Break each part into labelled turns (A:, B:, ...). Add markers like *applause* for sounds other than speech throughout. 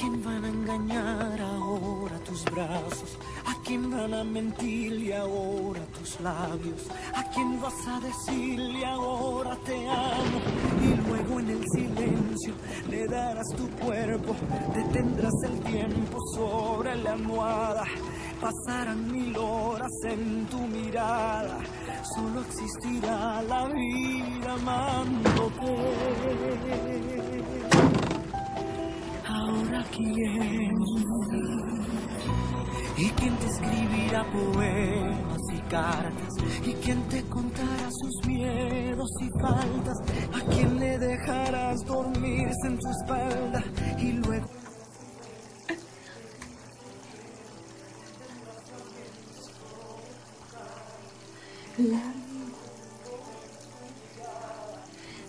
A: ¿A quién van a engañar ahora tus brazos? ¿A quién van a mentirle ahora tus labios? ¿A quién vas a decirle ahora te amo? Y luego en el silencio le darás tu cuerpo, detendrás el tiempo sobre la almohada. Pasarán mil horas en tu mirada, solo existirá la vida amándote. Quién y quién te escribirá poemas y cartas y quién te contará sus miedos y faltas, a quién le dejarás dormirse en su espalda y luego
B: La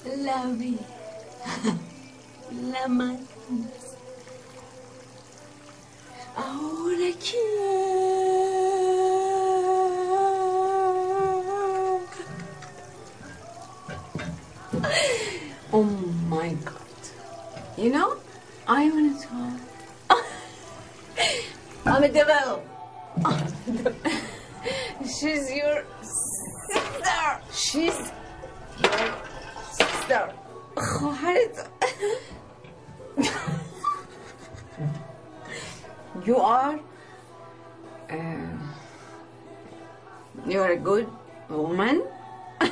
B: vi. La vi. *laughs* La matas. Oh my god. You know, I want to talk. *laughs* I'm a devil. *laughs* She's your sister. She's your sister. *laughs* you are uh, you are a good woman. *laughs*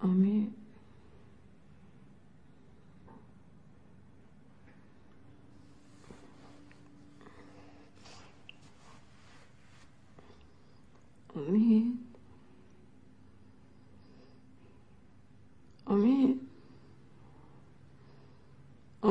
C: Ami
D: a miéd, a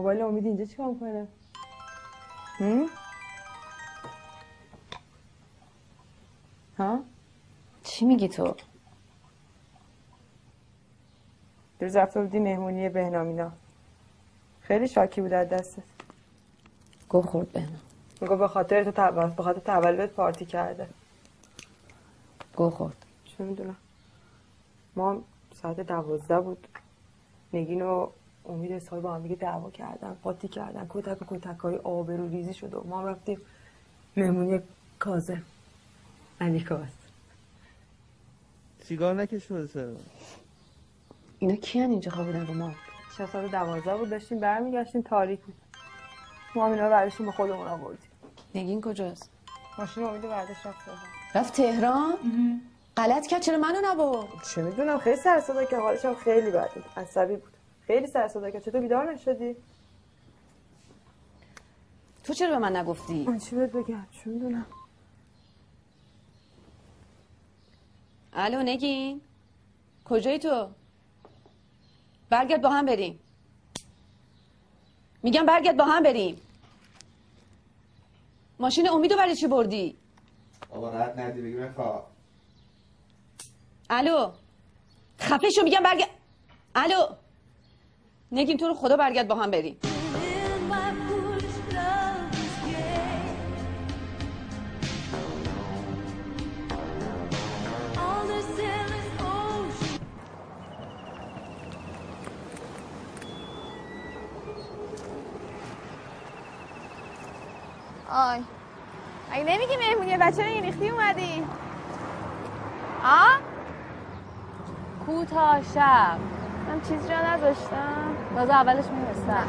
E: موبایل امید اینجا چیکار می‌کنه؟ هم؟ ها؟
B: چی میگی تو؟
E: دیروز رفته بودی مهمونی بهنامینا. خیلی شاکی بود از دستت.
B: گو خورد بهنام
E: میگو به خاطر تو تولد به خاطر تولدت پارتی کرده.
B: گو خورد.
E: چه می‌دونم. ما ساعت دوازده بود. نگین و امید اسحاقی با هم دیگه دعوا کردن قاطی کردن کتک و کتک های آبرو ریزی شد و ما هم رفتیم مهمونی کازم علیکاس
F: سیگار نکشونه سر
B: اینا کیان اینجا خوابیدن رو ما؟
E: شب ساعت دوازده بود داشتیم برمیگشتیم تاریک بود. ما هم اینا رو برداشتیم به خودمون آوردیم.
B: نگین کجاست؟
E: ماشین امید برداشت رفت
B: رفت تهران؟ غلط کرد چرا منو نبرد؟
E: چه می‌دونم خیلی سر صدا که حالش هم خیلی بد بود عصبی بود. خیلی سر صدا که چطور بیدار نشدی؟
B: تو چرا به من نگفتی؟
E: من چی بهت بگم؟ چه می‌دونم؟
B: الو نگین. کجایی تو؟ برگرد با هم بریم. میگم برگرد با هم بریم. ماشین امیدو برای چی بردی؟
F: بابا رد ندی بگی بخواه
B: الو. خفه شو میگم برگرد. الو. نگین تو رو خدا برگرد با هم بریم.
G: آی. اگه نمیگی مهمونی؟ بچه رو ریختی اومدی. آ؟ کوتاه شب. من چیزی را نذاشتم. باز اولش می‌رسم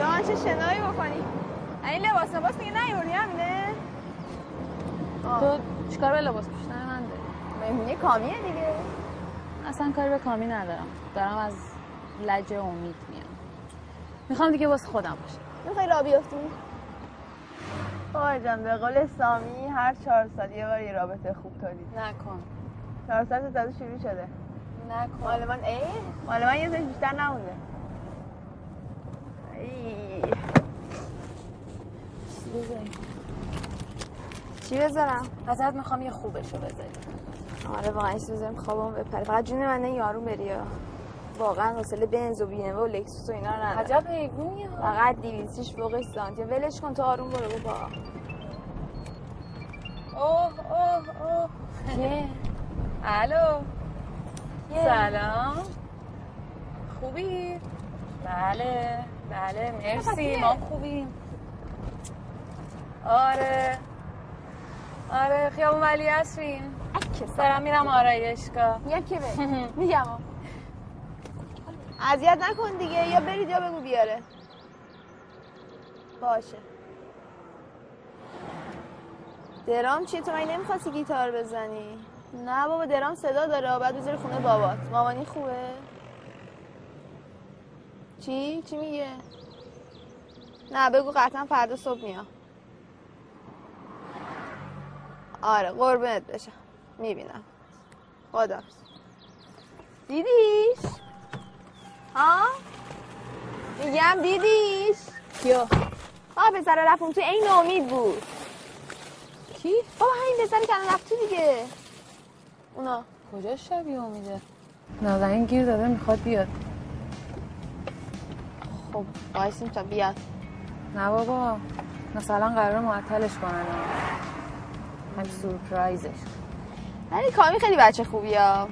G: جان چه شنایی بکنی؟ این لباس لباس میگه نیوردی همینه تو چیکار به لباس پوشیدن من داری؟ مهمونی کامیه دیگه. اصلا کاری به کامی ندارم. دارم از
C: لجه امید میام. می‌خوام دیگه واسه خودم باشه
G: می‌خوای را بیافتی؟ آقای جان به قول سامی هر چهار سال یه بار یه رابطه خوب تولید.
C: نکن.
G: چهار سال زده شروع شده.
C: نکن.
G: مال من ای؟ مال من یه بیشتر نمونده. ای. چی بذارم؟
C: ازت می‌خوام یه خوبشو بذاری.
G: آره واقعا این بذارم؟ خوابم بپره. فقط جون من یارو بری ها. واقعا حوصله بنز و بیمه و لکسوس و اینا رو ندارم.
C: عجب حیوونی ها.
G: فقط دیویزیش فوقش سانتی. ولش کن تو آروم برو بابا.
C: اوه اوه اوه؟ الو. سلام. خوبی؟ بله بله مرسی. ما خوبیم. آره. آره خیابون ولی هستیم دارم میرم آرایشگاه.
G: که به *laughs* میگم. اذیت نکن دیگه یا برید یا بگو بیاره. باشه. درام چیه؟ تو مگه نمی‌خواستی گیتار بزنی؟ نه بابا درام صدا داره بعد بذاری خونه بابات مامانی خوبه چی؟ چی میگه؟ نه بگو قطعا فردا صبح میام آره قربونت بشم می‌بینم خدا دیدیش؟ ها؟ میگم دیدیش؟ کیو؟ آه پسر رفتم تو این امید بود
C: کی؟
G: بابا همین پسری که رفت تو دیگه اونا
C: کجا شبیه امیده نازنین گیر داده می‌خواد بیاد.
G: خب وایسیم تا بیاد.
C: نه بابا مثلا قرار معطلش کنن همین سورپرایزش.
G: ولی کامی خیلی بچه خوبی ها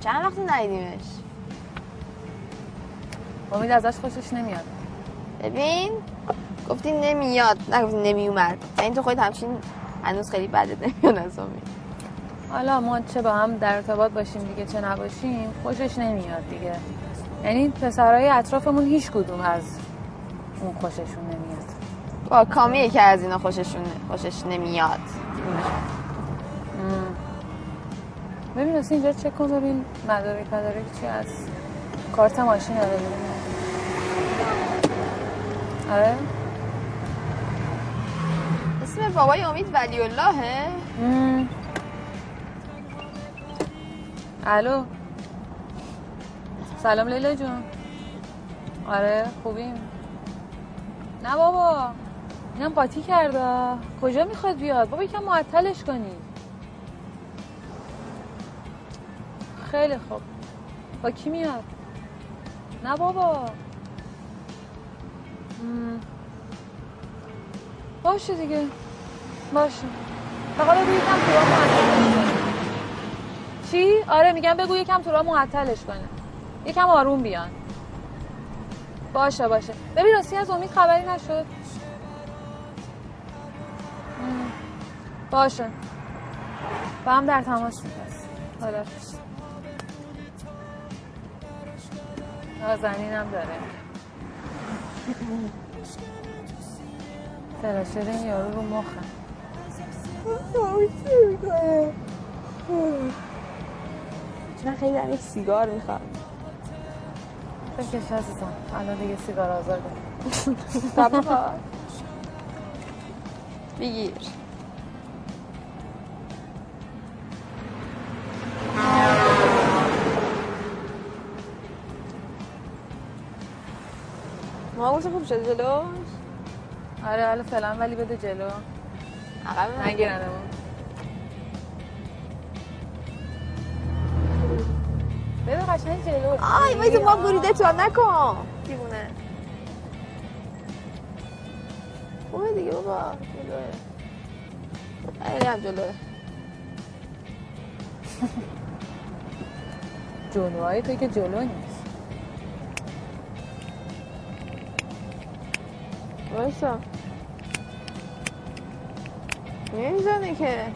G: چند وقت ندیدیمش؟
C: امید ازش خوشش نمیاد.
G: ببین گفتی نمیاد. نگفتی نمیومد. این تو خودت همچین هنوز خیلی بده نمیاد از امید.
C: حالا ما چه با هم در ارتباط باشیم دیگه چه نباشیم خوشش نمیاد دیگه. یعنی پسرهای اطرافمون هیچ کدوم از اون خوششون نمیاد.
G: با کامیه که از اینا خوششون خوشش نمیاد.
C: ببین اصلا اینجا چک کن ببین مدارک مدارک چی از کارت ماشین داره ببین. آره؟
G: اسم بابای امید ولی اللهه.
C: الو. سلام لیلا جون. آره خوبیم. نه بابا. اینم قاطی کرده. کجا می‌خواد بیاد؟ بابا یکم معطلش کنی. خیلی خوب. با کی میاد؟ نه بابا. باشه دیگه. باشه. فقط بگو یکم تو چی؟ آره میگم بگو یکم تو راه معطلش کنه. یکم آروم بیان. باشه باشه. ببین راستی از امید خبری نشد. باشه. با هم در تماس پس حالا نازنینم داره. فلاشر این یارو رو مخم
G: من خیلی یک سیگار می‌خوام.
C: بکش عزیزم. الان دیگه سیگار آزاده
G: بگیر. ما گفتم خوب شده جلوش؟
C: آره حالا فعلا ولی بده جلو.
G: عقب
C: نگیرنمون. قشنگ جلو
G: آی وای تو ما بریده تو نکن دیوونه خوبه دیگه بابا جلوه خیلی هم جلوه
C: جلوهای توی که جلو نیست
G: وایسا نمی‌زنه که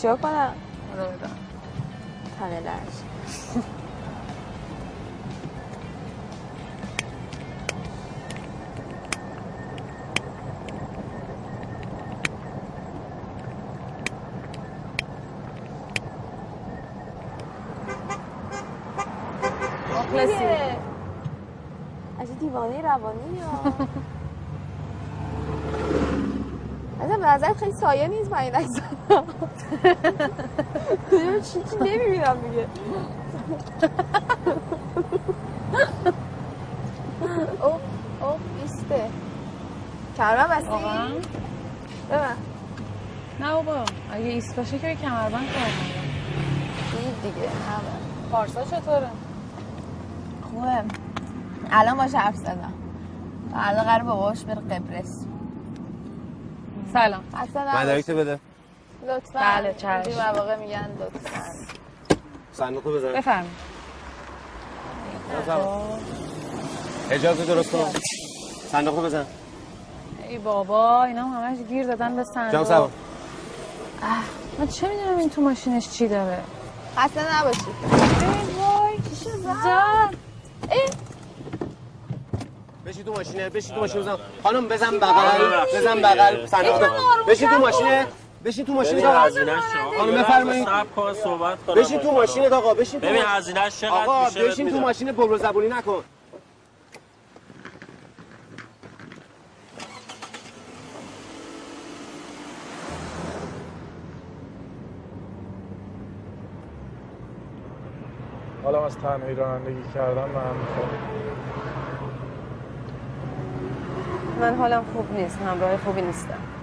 G: چیکار کنم
C: نمی‌دونم
G: تنه لرز
C: مخلصی
G: دیوانه روانی یا از نظر خیلی سایه نیست من این عکس چی چی نمی‌بینم دیگه اوه اوه ایسته. کمرم بستی؟ ببن
C: نه بابا. اگه ایست باشه که کمربند کار ندارم.
G: دید دیگه همه
C: پارسا چطوره
G: خوبه الان باشه حرف زدم فردا قرار باباش بره قبرس
C: سلام.
F: مدارکتو بده.
G: لطفا.
C: بله، چشم.
G: این مواقع میگن لطفا.
F: صندوقو بزن
C: بفرمایید.
F: اجازه درست کن صندوقو بزن.
C: ای بابا اینا هم همش گیر دادن به
F: جام
C: صندوق
F: سوار
C: من چه می‌دونم این تو ماشینش چی داره؟
G: خسته نباشی ای وای چی شد؟
C: زن
F: بشی تو ماشینه بشی تو ماشین بزن. خانم بزن بغل بزن بغل. صندوق بشی تو ماشینه. بشی تو ماشین آقا خانم بفرمایید
H: صحبت کنم
F: بشی تو ماشین آقا بشین تو
H: ببین
F: ماشین.
H: هزینه‌اش چقدر
F: آقا بشین تو. ماشین بلبل زبونی نکن.
I: حالا از تنهایی رانندگی کردن من می‌خوام.
J: من حالم خوب نیست همراه خوبی نیستم.
I: تو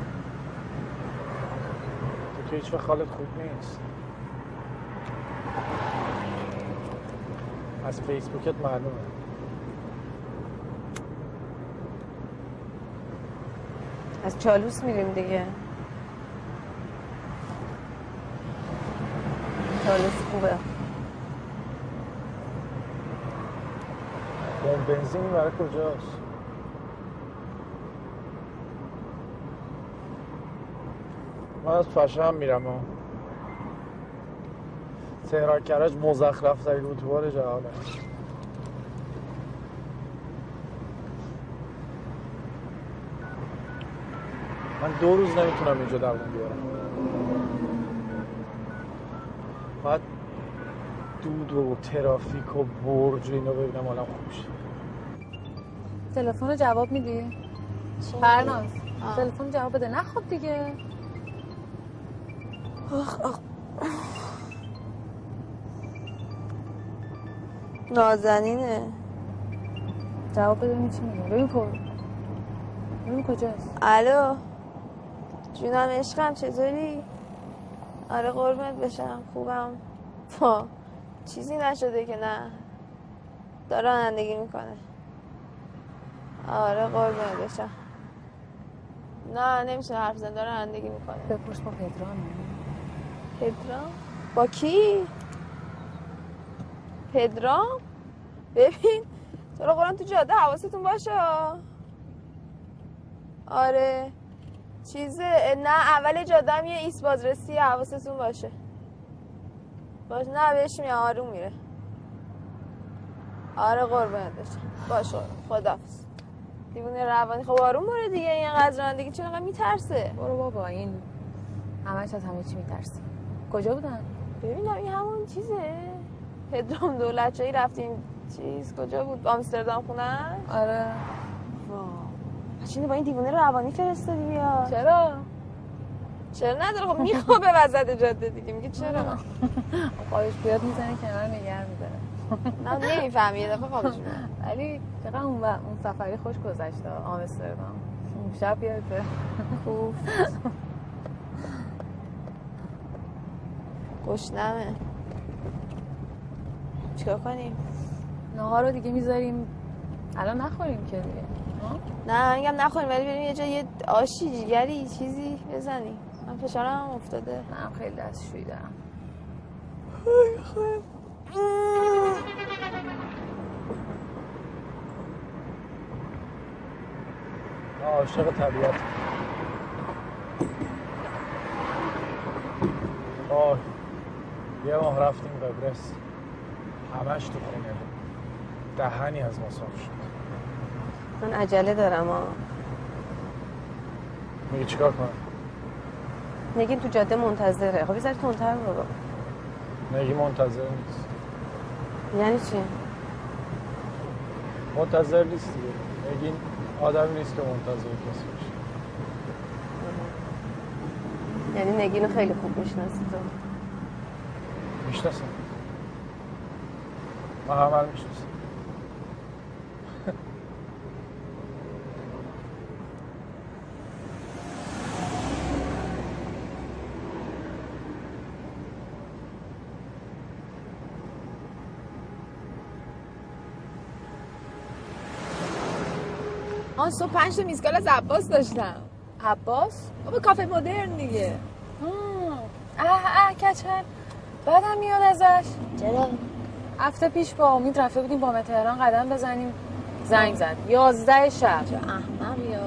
I: که هیچ وقت حالت خوب نیست. از فیسبوکت معلومه.
J: از چالوس میریم دیگه. چالوس خوبه.
I: اون بنزین برای کجاست؟ من از فشم میرم ها. تهران کرج مزخرف ترین اتوبان جهانه من دو روز نمی‌تونم اینجا دووم بیارم. باید دود و ترافیک و برج و اینا ببینم حالم خوب شه
C: تلفن رو جواب میدی؟ فرناز تلفن جواب بده. نخواب دیگه.
G: نازنینه.
C: جواب بده چی میگه؟ ببین کن ببین کجاست؟
G: الو؟ جونم عشقم چطوری؟ آره قربونت بشم. خوبم. وا چیزی نشده که نه. داره رانندگی می‌کنه. آره قربونت بشم. نه نمیشه حرف زن. داره رانندگی می‌کنه.
C: بپرس با پدرام.
G: پدرام؟ با کی؟ پدرام؟ ببین تو رو قرآن تو جاده حواستون باشه. آره. چیزه نه اول جاده هم یه ایست بازرسی حواستون باشه. باش نه بهش میام آروم میره. آره قربونت بشم باش خدافز دیوونه روانی. خب آروم باره دیگه اینقدر رانندگی چون اینقدر میترسه.
C: برو بابا این همش از همه چی میترسی کجا بودن؟
G: ببینم این همون چیزه. پدرام دولت جایی رفتیم. چیز کجا بود؟ آمستردام خونن
C: آره.
G: چینه با این دیوونه روانی فرستادی بیا
C: چرا؟
G: چرا نداره؟ خب میخوابه وسط جاده دیگه. میگه چرا؟
C: خواهش بیاد می‌زنه کنار نگر میداره.
G: نه نمی‌فهمی. یه دفعه خوابش
C: ولی چقدر اون. اون سفری خوش گذشته آمستردام. شب یادته
G: خوب گشنمه. چیکار کنیم؟
C: نهار رو دیگه می‌ذاریم. الان نخوریم که دیگه. ها؟
G: نه میگم نخوریم ولی بریم یه جا یه آشی جیگری چیزی بزنیم. من فشارم هم افتاده.
C: من خیلی دستشویی دارم
I: من عاشق طبیعت. آه. یه ماه رفتیم قبرس. همش تو خونه. دهنی از ما صاف شد.
J: من عجله دارم ها
I: میگه چیکار کنم؟
J: نگین تو جاده منتظره. خب ذره تندتر برو.
I: نگی منتظر نیست.
J: یعنی چی؟
I: منتظر نیست دیگه. نگین آدمی نیست که منتظر کسی باشه.
C: یعنی نگین خیلی خوب می‌شناسی تو.
I: می‌شناسم. من همه رو می‌شناسم
C: آن صبح پنج تا میزگال از عباس داشتم. عباس؟ بابا کافه مدرن دیگه. آه. اه اه کچل. بعدم میاد ازش. چرا؟ هفته پیش با امید رفته بودیم با تهران قدم بزنیم. زنگ زد. یازده شب. چه احمق یا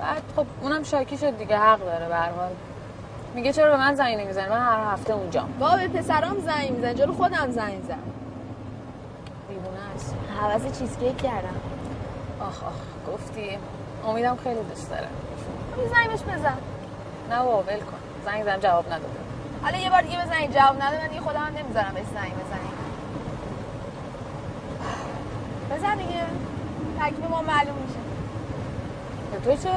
C: بعد خب اونم شاکی شد دیگه حق داره به هر حال. میگه چرا به من زنگ نمی‌زنی؟ من هر هفته اونجام
G: بابا به پسرام زنگ میزن. جلو خودم زنگ زن.
C: دیوونه است.
G: حوض چیزکیک کردم.
C: آخ آخ گفتی. امیدم خیلی دوست داره.
G: یه زنگ بهش بزن.
C: نه بابا ول کن. زنگ زدم جواب نداده
G: حالا یه بار دیگه بزنی جواب نده من دیگه خودم هم نمی‌ذارم بهش زنگ بزنی بزن دیگه. تکلیف ما معلوم میشه.
C: به تو چه؟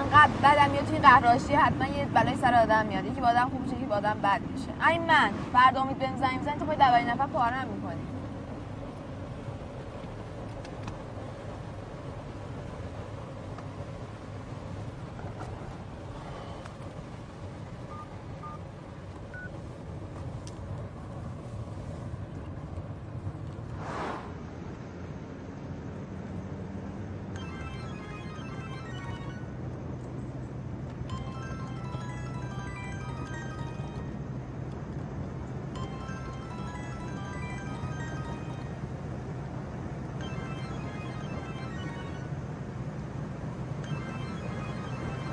G: انقدر بدم میاد. توی قهراشی حتما یه بلای سر آدم میاد. یکی با آدم خوب میشه یکی با آدم بد میشه. این من فردا امید بهم زنگ تو خود اولین نفر پارم می‌کنی.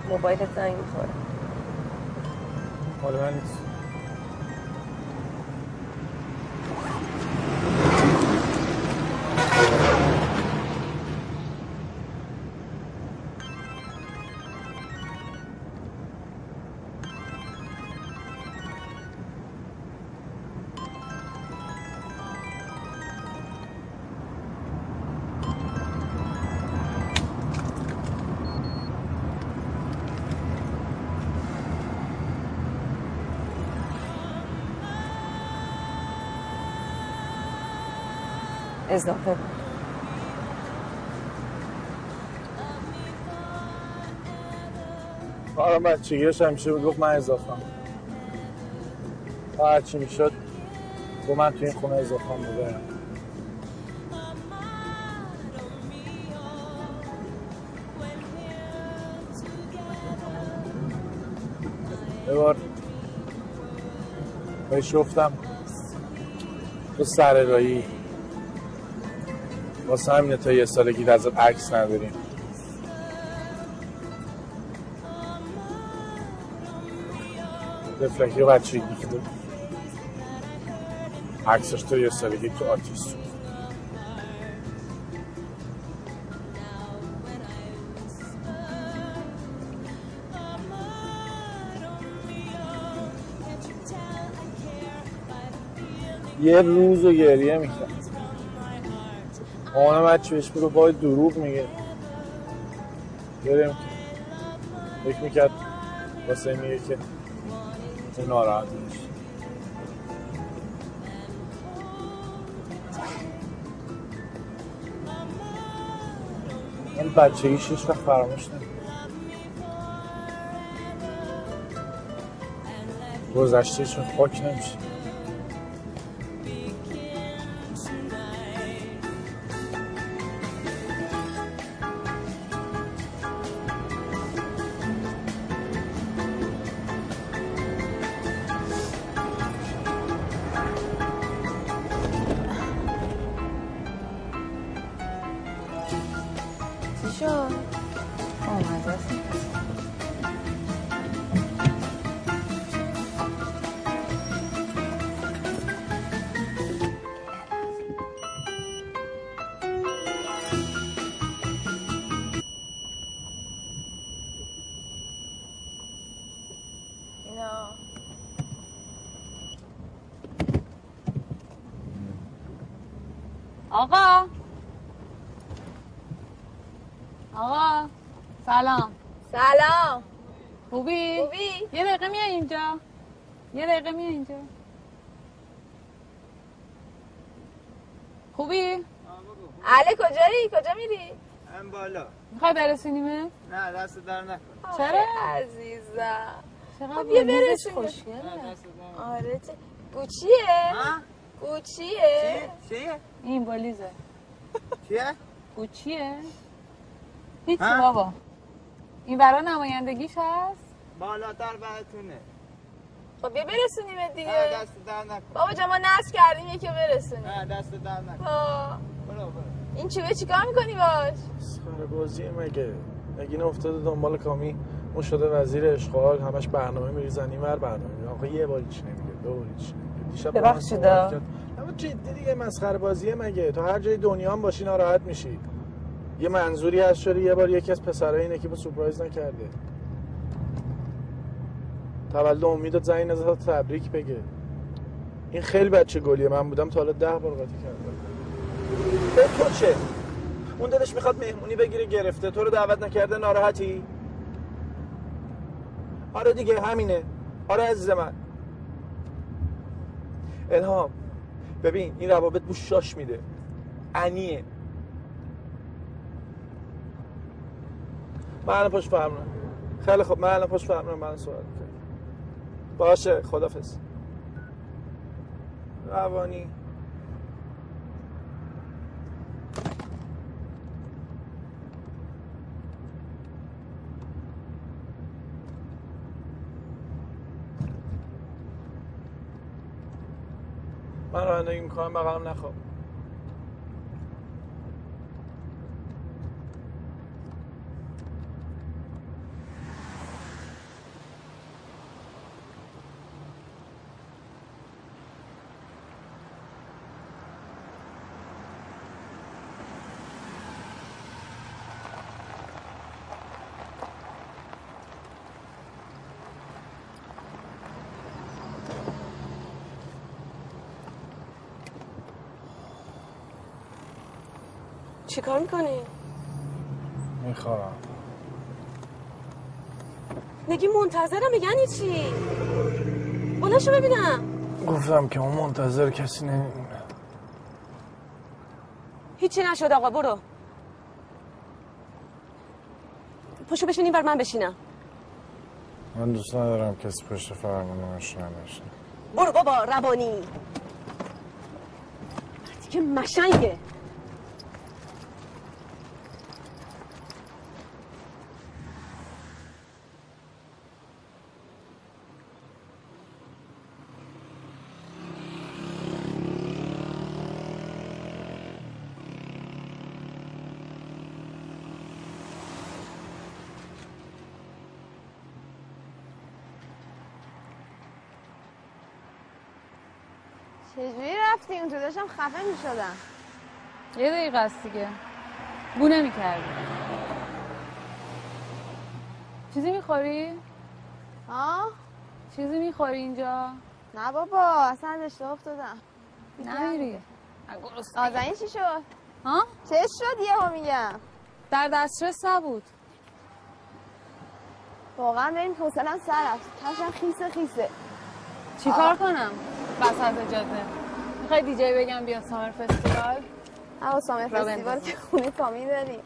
C: موبایلت زنگ می‌خوره.
I: مال من
C: اضافه بود
I: آره بچگیش همیشه بود؟ گفت من اضافه تا هرچی می‌شد گفت من تو این خونه اضافه بوده. یه بار بهش گفتم تو سر رایی واسه همینه تا یه سالگی ازت عکس نداریم. دفلکی بچگی بود. عکسش تو یه سالگی تو آتیش سوخت یه روز و گریه می‌کرد. مامان بچه بهش بگو باید دروغ میگه. می‌کرد فکر می‌کرد واسه میگه که تو ناراحت میشه من بچگیش هیچ وقت فراموش نمی‌کنم گذشتهش خاک نمیشه.
F: دست در نکن.
C: چرا؟
G: عزیزم؟ خب بیا
C: بلوزش
G: برسون
C: خوشگله.
G: آره چه گوچیه؟ گوچیه؟
F: چیه؟
C: این بلیزه.
F: چیه؟
C: گوچیه؟ هیچی
F: ها؟
C: بابا. این برا نمایندگیش هست؟
F: بالاتر براتونه.
G: خب بیا برسونیم دیگه.
F: دست در نکن.
G: بابا جان ما نصب کردیم یکی برسونیم.
F: نه دست در نکن.
G: آه.
F: برو برو.
G: این چوبه چیکار می‌کنی باش؟
I: مسخره بازی مگه؟ نگین افتاده دنبال کامی اون شده وزیر اشغال همش برنامه میریزن اینور برنامه میریزن. آخه یه باری چی نمیگه دو باری چی دیشب با
K: ببخشید،.
I: اما جدی دیگه مسخره بازیه مگه؟ تو هر جای دنیا هم باشی ناراحت میشی. یه منظوری هست شده یه بار یکی از پسرای این اکیپو سورپرایز نکرده. تولد امیدت زنگ نزد تبریک بگه. این خیلی بچه گلیه. من بودم تا حالا ده بار قاطی کردم. به تو چه اون دلش می‌خواد مهمونی بگیره گرفته. تو رو دعوت نکرده ناراحتی؟ آره دیگه همینه. آره عزیز من. الهام ببین این روابط بوش شاش میده. انیه. من الان فرمونم خیلی خب من الان پشت فرمونم من می‌کنم. باشه. خدافز روانی. من رانندگی می‌کنم بغلم نخواب.
G: چیکار می‌کنی؟
I: می‌خوام.
G: نگی منتظرم یعنی چی بلاشو ببینم.
I: گفتم که اون منتظر کسی نمیمونه.
L: هیچی نشد آقا برو. پشو بشین این بر من بشینم.
I: من دوست ندارم کسی پشت فرمون ماشین باشه
L: برو بابا روانی. مردی که مشنگه
G: چجوری رفتی اونجا داشتم خفه می‌شدم.
C: یه دقیقه است دیگه. بو نمی‌کردی. چیزی می‌خوری؟
G: ها
C: چیزی می‌خوری اینجا؟
G: نه بابا اصلا از اشتباه افتادم.
C: نمیری
G: نازنین چی شد؟
C: ها؟
G: چه شد یهو میگم.
C: در دسترس نبود.
G: واقعا بریم حوصلم سر رفت. خیسه خیسه.
C: چیکار کنم؟ وسط جاده می‌خوای دیجی بگم بیا سامر فستیوال؟
G: هوا سامر فستیوال. که خونه کامی داریم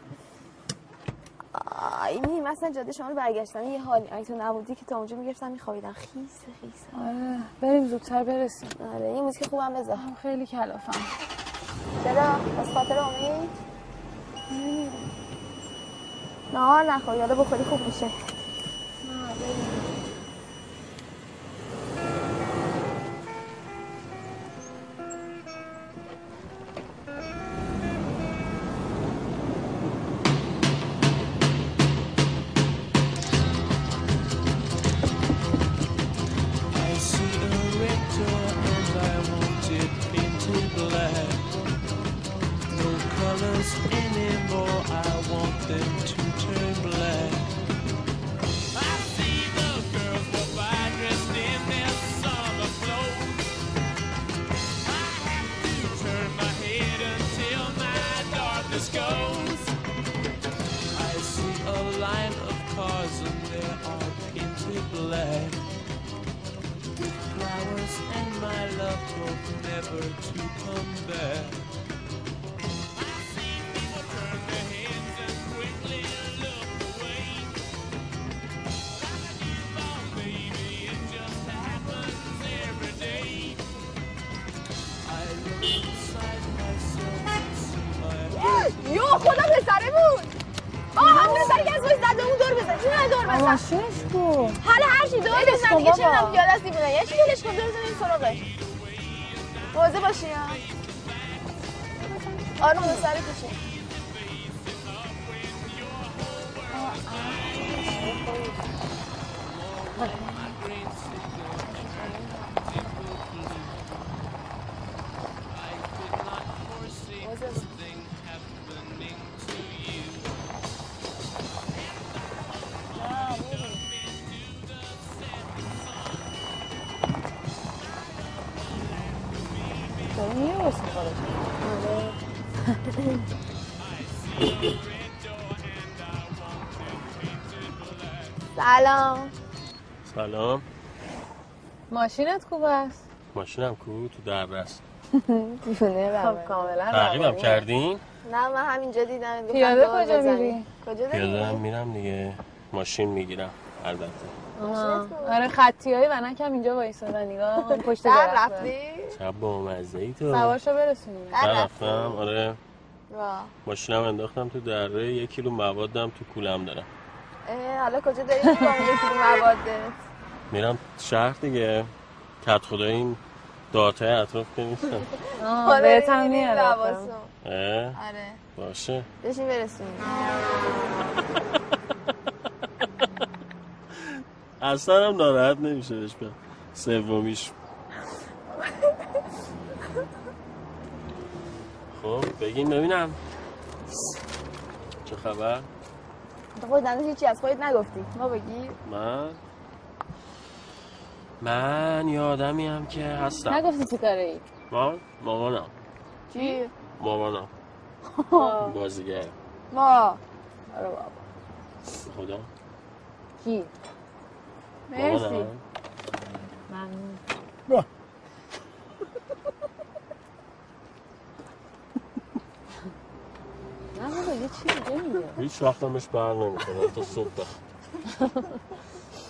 G: آی می مثلا جاده شما برگشتم یه حالی اگه تو نبودی که تا اونجا می‌گرفتم میخوابیدم. خیسه خیسه
C: آره بریم زودتر برسیم.
G: آره این موزیک خوبم بذار.
C: خیلی کلافم.
G: چرا؟ از خاطر امید؟ نه نخور یاده بخوری خوب میشه.
C: ماشینت خوب است؟
H: ماشینم کو؟ تو دربست
G: دیوونه *laughs*
C: خب کاملا
H: تعقیبم. کردین؟
G: نه من همینجا دیدم گفتم
C: پیاده کجا. میری؟
G: کجا
H: پیاده میرم دیگه. ماشین می‌گیرم البته.
C: آره خطی های ونک هم اینجا وایسادن نگاه *laughs* پشت
G: در. رفتی؟
H: چه با مزه ای تو.
C: سوارشو برسونیم.
H: رفتم آره. ماشینم انداختم تو دره یک کیلو موادم تو کولم دارم.
G: اه، حالا کجا داری اون یکی موادت
H: میرم شهر دیگه. کت خدا این دارتای اطراف که
G: حالا
C: بهت هم میاد
G: آره.
H: باشه.
G: بشین برسونیم. *laughs*
H: اصلا هم ناراحت نمیشه بهش بیام سومیش. خب بگین ببینم. چه خبر؟
G: تو خود هنوز هیچی از خودت نگفتی. ما بگی.
H: من؟ من یه آدمی هم که هستم.
C: نگفتی چی کاره ای؟
H: من مامانم.
G: چی؟
H: مامانم. بازیگر.
G: ما.
C: آره بابا.
H: خدا.
C: کی؟
G: مرسی.
H: مامانم.
C: من نه بابا یه چی دیگه میگه.
H: هیچ وقتم بهش بر نمی‌کنم تا صبح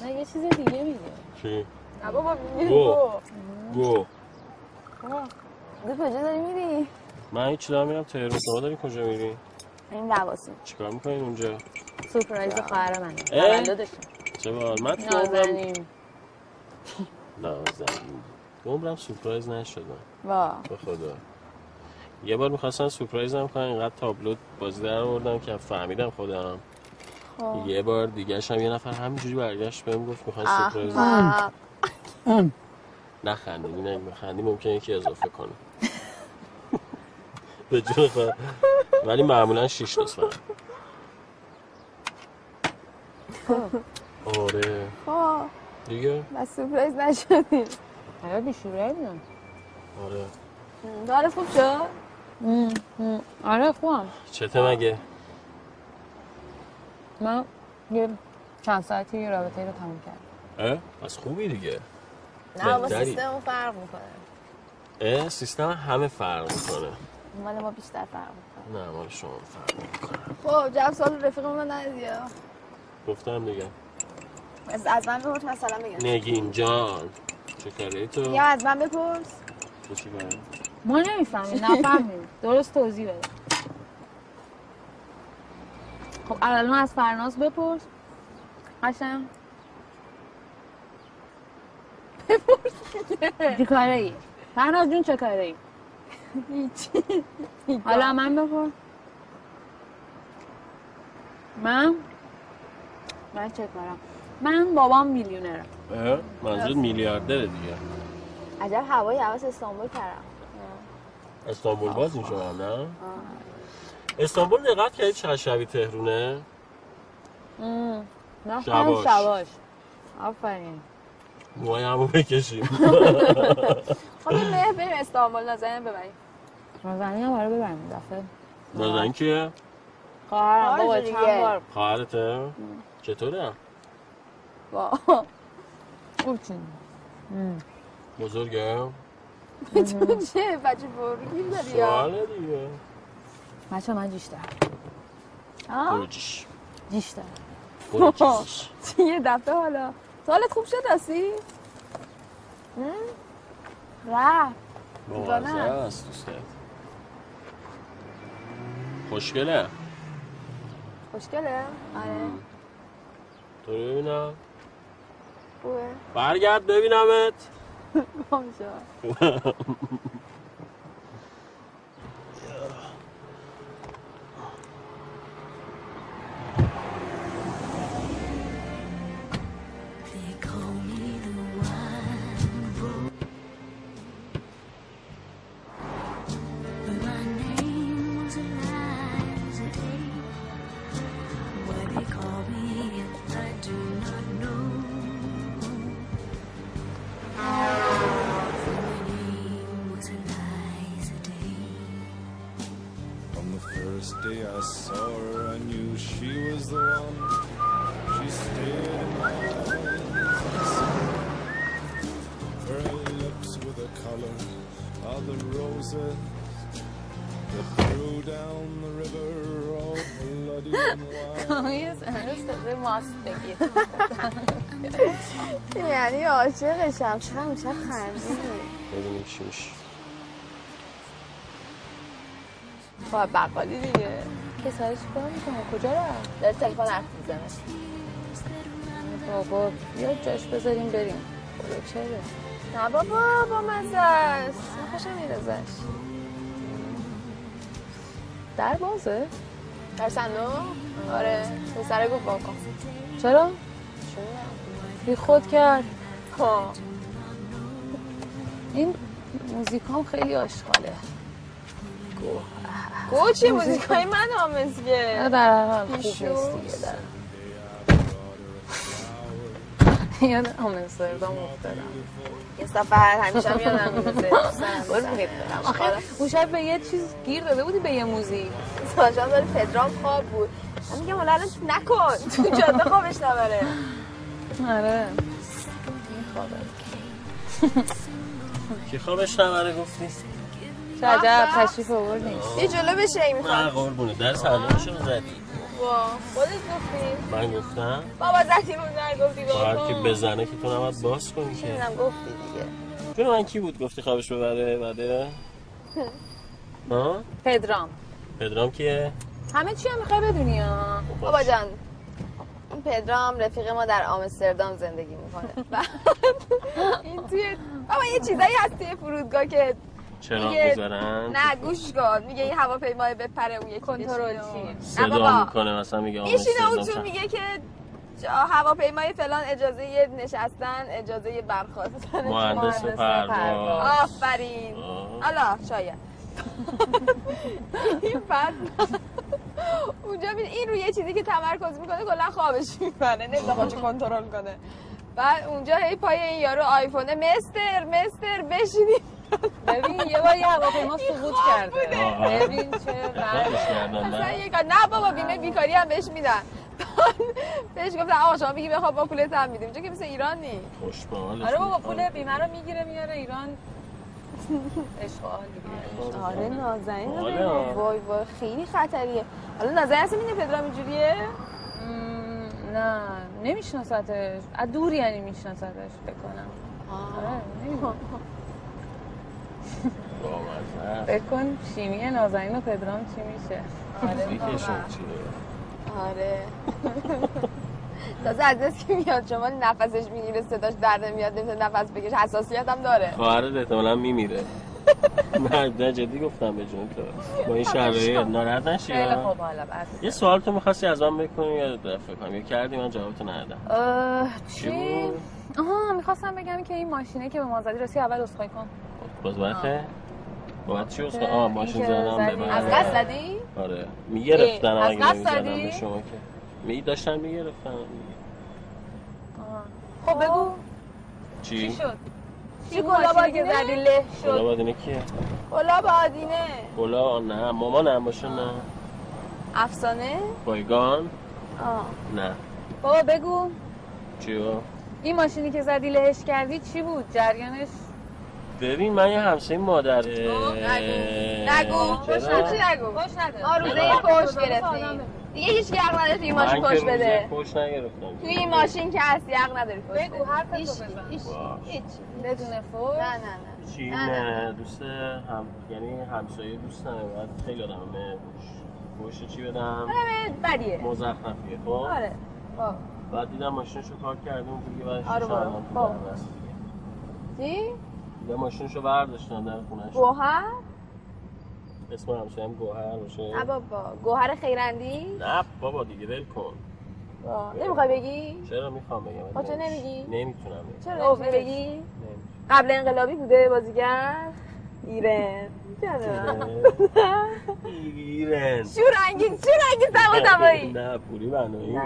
C: نه یه چیز دیگه میگه.
H: چی؟
G: بابا
H: گو.
G: گو کجا داری میری
H: من هیچ دارم میرم تهران شما داری کجا میری؟
G: این دعواسی
H: چیکار می‌کنین اونجا؟
C: سورپرایز خواهر
H: اه؟
C: تولدش
H: چه بال من تو عمرم
C: نازنین
H: عمرم سورپرایز نشدم
G: وا
H: به خدا یه بار می‌خواستن سورپرایز هم کنن اینقدر تابلو بازی در آوردم که فهمیدم خودم
G: خب.
H: یه بار دیگه هم یه نفر همینجوری برگشت بهم گفت می‌خوای سورپرایز
G: احمق
H: نخندی نه بخندی ممکنه یکی اضافه کنه. *laughs* به جون خود ولی معمولا شیش روز فقط آره.
G: خب.
H: دیگه؟
G: بس سورپرایز نشدیم.
C: آره بیشوره بودم
H: آره.
G: دارت خوب شد؟
C: آره خوبم.
H: چته مگه؟
C: من یه چند ساعتی یه رابطه رو تموم کردم.
H: اه؟ پس خوبی دیگه.
G: نه با. سیستم فرق می‌کنه.
H: اه سیستم همه فرق می‌کنه.
G: مال ما بیشتر فرق می‌کنه.
H: نه مال شما فرق می‌کنه.
G: خب جواب سوال رفیقمون رو ندیدی ها؟
H: گفتم دیگه.
G: از از من بپرس مثلا بگم
H: نگین جان چه کاری تو؟
G: یا از من بپرس.
H: تو چی کاری؟
C: ما نمی‌فهمیم نفهمیم. درست توضیح بده. خب الان از فرناز بپرس. قشنگ. بپرس چی کاره ای؟ فرناز جون چه کاره ای؟ حالا من بپرس. من؟ من چه کارم؟ من بابام میلیونره
H: اه منظور میلیاردره دیگه.
G: عجب هوای حواس استانبول کردم
H: استانبول باز این شما نه؟ استانبول دقت کردی چقدر شبیه تهرونه.
C: نه.
H: شباش.
C: آفرین.
H: موهای همو بکشیم.
G: خب این مهر بریم استانبول نازنین ببریم.
C: نازنین هم برای ببریم دفعه.
H: نازنین کیه؟
C: خواهرم بابا
G: خواهرش
C: چند. بار؟
H: خواهرته؟ چطوره؟
G: وا. خوب چین
H: بزرگه؟
G: تو چه بچه برگیر داری یا؟
H: سواله دیگه.
G: بچه من جیشتر
H: برو جیش.
G: جیشتر
H: برو جیش. *laughs*
G: یه دفعه حالا؟ سوالت خوب شد راستی؟ رفت نه.
H: است دوست خوشگله.
G: خوشگله؟ آره.
H: تو رو ببینم.
G: خوبه.
H: برگرد ببینمت. *laughs*
G: گم شد *laughs*
M: wild.
G: یه صدای ماست بگیر یعنی عاشقشم چرا شب خندیدی
H: ببینیم چی میشه
G: خب بقالی دیگه کسایی چی کار می‌کنه کجا رفت داره تلفن حرف می‌زنه بابا بیا جاش بذاریم بریم چرا نه بابا با مزه است خوشم میاد ازش در بازه. در صندوق؟ آره. پسره گفت واکن چرا؟ بی خود کرد. ها. این موزیک هم خیلی آشغاله. گو. چی موزیک های من آمزگه
C: نه در حال خوب. نیست دیگه در *laughs* یاد آمستردام افتادم.
G: یه سفر همیشه هم یادم میفته *laughs*
C: آخه اون شب به یه چیز گیر داده بودی به یه موزیک.
G: ساشا داره پدرام خواب بود. من میگم حالا الان نکن. تو جاده خوابش نبره
C: آره.
H: کی خوابش نبره گفتی؟
C: عجب تشریف آوردی.
G: یه جلو بشه این
H: نه
G: می‌خوام
H: قربونه در سلامشو زدی
G: خودت گفتی.
H: من گفتم.
G: بابا زدی رو در گفتی
H: با هر کی
G: بابا
H: بزنه که تو نباید باز کنی که.
G: نمی‌دونم گفتی دیگه.
H: جون من کی بود گفتی خوابش ببره بده *laughs* ها؟
G: پدرام.
H: پدرام کیه؟
G: همه چی هم می‌خوای بدونی ها؟ بابا جان این پدرام رفیق ما در آمستردام زندگی می‌کنه. *laughs* *laughs* این توی بابا یه چیزایی هست توی فرودگاه که
H: چرا
G: میگه-
H: می‌ذارن؟
G: نه گوش کن. میگه این هواپیمای بپره اون یکی کنترل نه
H: صدا می‌کنه مثلا میگه
G: میشینه اون تو میگه که هواپیمای فلان اجازه نشستن اجازه برخواستن.
H: مهندس پرواز.
G: آفرین. حالا شاید. این بعد اونجا این روی یه چیزی که تمرکز می‌کنه کلا خوابش می‌بره. چه کنترل کنه. بعد اونجا هی پای این یارو آیفونه مستر مستر بشینید
C: ببین یه بار یه هواپیما سقوط کرده. ببین چه
H: بعد.
G: نه. بابا بیمه بیکاری هم بهش میدن. *laughs* بهش گفتن آقا شما بگی بخواب با پولت هم میدیم. چون که مثل ایران نی.
C: آره بابا. پول بیمه رو می‌گیره میاره ایران.
G: آره نازنین
H: آره.
G: وای وای خیلی خطریه. حالا نازنین اصلا می‌دونی پدرام اینجوریه؟
C: نه. نمیشناستش از دور یعنی میشناستش بکنم آره.
H: بامزه.
C: بکن شیمی نازنین و پدرام چی میشه؟
H: موزیکشون چیه
G: آره. *laughs* تازه از دست که میاد شما نفسش می‌گیره صداش در نمیاد نمی‌تونه نفس بکش حساسیت هم داره.
H: خواهرت احتمالا میمیره. *laughs* نه نه جدی گفتم به جون تو. با این شرایط ناراحت نشی
C: خیلی؟ خوب حالا بس.
H: یه سوال تو می‌خواستی از من بکنی یا دفعه کنم یا کردی من جوابتو ندادم. چی؟
C: آها می‌خواستم بگم که این ماشینه که به ما زدی راستی اول اسخای کن.
H: باز بابت چی اصلا آه ماشین زدم. به
G: از
H: من.
G: قصد زدی؟
H: آره. می‌گرفتن
C: از
H: اگه
C: قصد
H: نمی‌زدم؟ به شما که. می داشتن می‌گرفتن.
C: خب بگو.
H: چی؟
C: چی شد؟
G: چی گلابادینه که زدی له شد.
H: بادینه کیه؟
G: گلابادینه
H: گلا نه مامانم باشه نه.
G: افسانه؟
H: بایگان؟
G: آه.
H: نه.
C: بابا بگو.
H: چیو؟
C: این ماشینی که زدی لهش کردی چی بود؟ جریانش؟
H: ببین من یه همسایه مادر
G: نگو. نگو.
C: خوش نده
G: ما روزه یه فوش گرفتیم دیگه هیچ کی حق نداره توی این ماشین
H: من که
G: فوش
H: روزه
G: بده
H: فوش نگرفتم.
G: توی این ماشین که هستی حق نداری بده.
C: بگو
G: هیچ
C: تو بزن.
G: هیچ.
C: بدون فوش
G: نه نه نه.
H: چی؟
G: نه، نه.
H: نه دوست هم یعنی همسایه دوست ندارم. باید خیلی آدمه فوش چی بدم؟
G: آدم بدیه.
H: مزخرفیه خب؟
G: آره. با
H: بعد دیدم ماشینشو پارک کرده اون دیگه بعدش
G: آره بابا.
H: دربست.
G: چی؟
H: دیدم ماشینشو برداشتن در خونش
G: گوهر؟
H: اسم همسایه هم گوهر باشه
G: نه بابا گوهر خیرندی؟
H: نه بابا دیگه ول کن.
G: نمی‌خوای بگی؟
H: چرا می‌خوام بگم
G: با تو نمیگی؟
H: نمی‌تونم بگم
G: چرا نمی‌خوای بگی؟ قبل انقلابی بوده بازیگر؟ ایرن
H: ایرن
G: شورنگی شورنگی سوا دمایی
H: نه پوری بنایی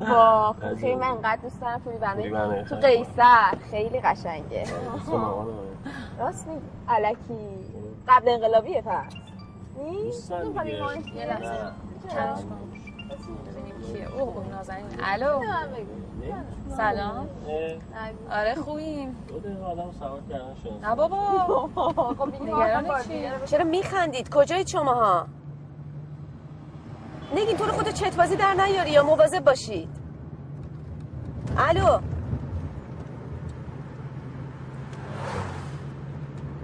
G: با خیلی من انقدر دوست دارم بنایی
H: بنایی
G: تو قیصر خیلی قشنگه.
H: اسم مامانه.
G: راست میگی. الکی قبل انقلابیه پس. نیست؟
C: اوه نازنین. الو. سلام. آره خوبیم. نه بابا. *laughs* نگران چی؟
L: چرا میخندید؟ کجایید شماها؟ نگین تو رو خود چت بازی در نیاری یا مواظب باشید الو.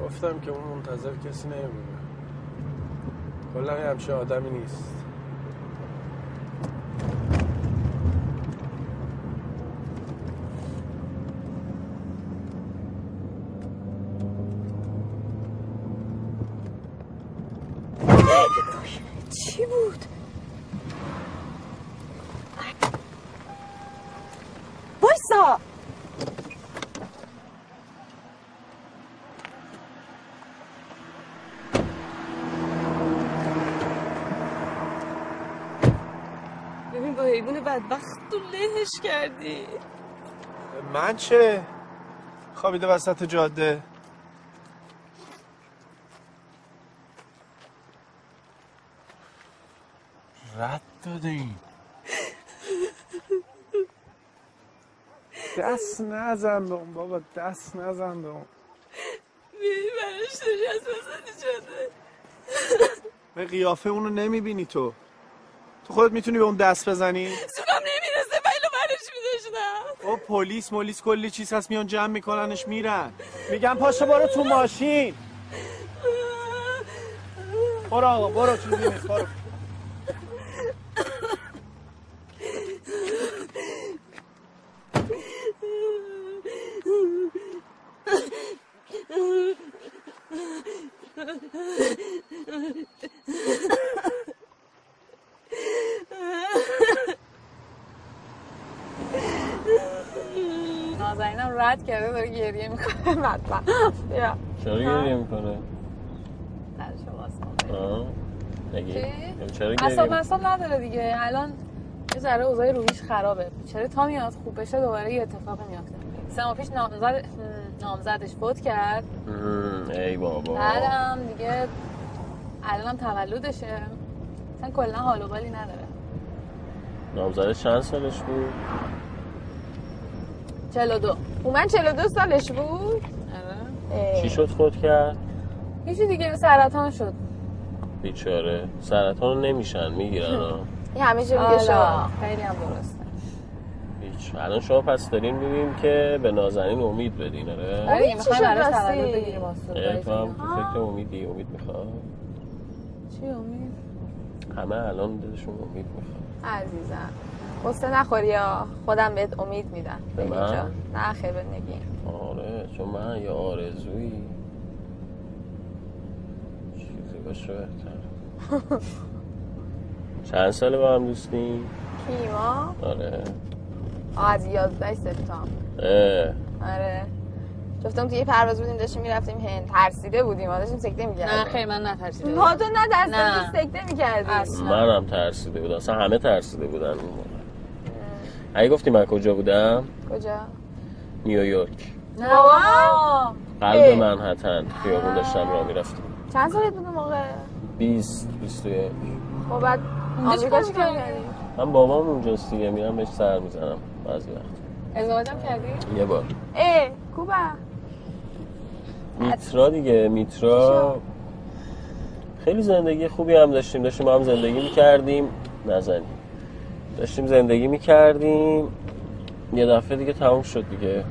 I: گفتم که اون منتظر کسی نمیمونه. کلا همچه آدمی نیست
L: چی بود وایسا ببین با حیوان بدبخت تو لهش کردی.
I: من چه؟ خوابیده وسط جاده. رد دادیم دست نزن به اون بابا دست نزن به اون.
L: بیایی براش نشست وسط جاده.
I: به قیافه اونو نمی‌بینی تو. تو خودت می‌تونی به اون دست بزنی؟
L: سونم نمی‌رسه ولی برش میداشتم.
I: او پلیس ملیس کلی چیز هست میان جمع میکننش میرن. میگم پاشو برو تو ماشین. برو آقا برو چیزی نیست برو
C: نازنینم رد کرده داره بدبخت بیا.
H: چرا گریه می‌کنه گریه
C: مصاب نداره دیگه. الان یه ذره اوضاع روحیش خرابه. چرا تا میاد خوب بشه دوباره یه اتفاقی میافته. سه پیش نامزد نامزدش فوت کرد.
H: ای بابا.
C: بعدم دیگه الانم تولدشه. اصلا کلا حال و بالی نداره.
H: نامزده چند سالش بود؟
G: 42 من 42 سالش بود.
C: آره.
H: چی شد خود کرد؟
C: هیچی دیگه سرطان شد.
H: بیچاره. سرطان رو نمیشن می‌گیرن ها. *laughs*
G: این همه جا میگه شما.
C: آره، خیلی هم درسته.
H: الان شما پس دارین می‌بینیم که به نازنین امید بدین آره.
C: آره
G: چی شد
C: براش
G: راستی؟
H: اه، تو هم تو فکر امیدی امید می‌خواد؟
C: چی امید؟
H: همه الان دلشون امید می‌خواد.
G: عزیزم. قصه نخوری یا خودم بهت امید میدم.
H: به من؟
G: نه بهت نگیم
H: آره چون من یه آرزویی. چیزی باشه بهتر. *laughs* چند ساله با هم دوستیم؟
G: کیما
H: آره.
G: آه، از 11 سپتامبر.
H: اه.
G: آره. جفتم توی یه پرواز بودیم داشتیم می‌رفتیم هند. ترسیده بودیم ما داشتیم سکته می‌کردیم.
C: نه خیر من نترسیده
G: ما تو
C: نه.
G: نترسیده سکته می‌کردیم.
C: اصلا.
H: منم ترسیده بودم. اصلا همه ترسیده بودن. اگه گفتی من کجا بودم؟
G: کجا؟
H: نیویورک.
C: نه بابا.
H: قلب. منحتن. خیابون داشتم راه می‌رفتم
G: چند سالت بود اون موقع؟
H: 20 21
G: خب بعد
C: اونجا
G: آمریکا
C: چیکار می‌کردی؟
G: کردی؟
H: من بابام اونجاست دیگه میرم بهش سر می‌زنم بعضی وقت.
C: ازدواجم کردی؟
H: یه بار.
G: اه کوبا.
H: میترا دیگه میترا. خیلی زندگی خوبی هم داشتیم داشتیم با هم زندگی می‌کردیم. نزنیم داشتیم زندگی می‌کردیم. یه دفعه دیگه تموم شد دیگه.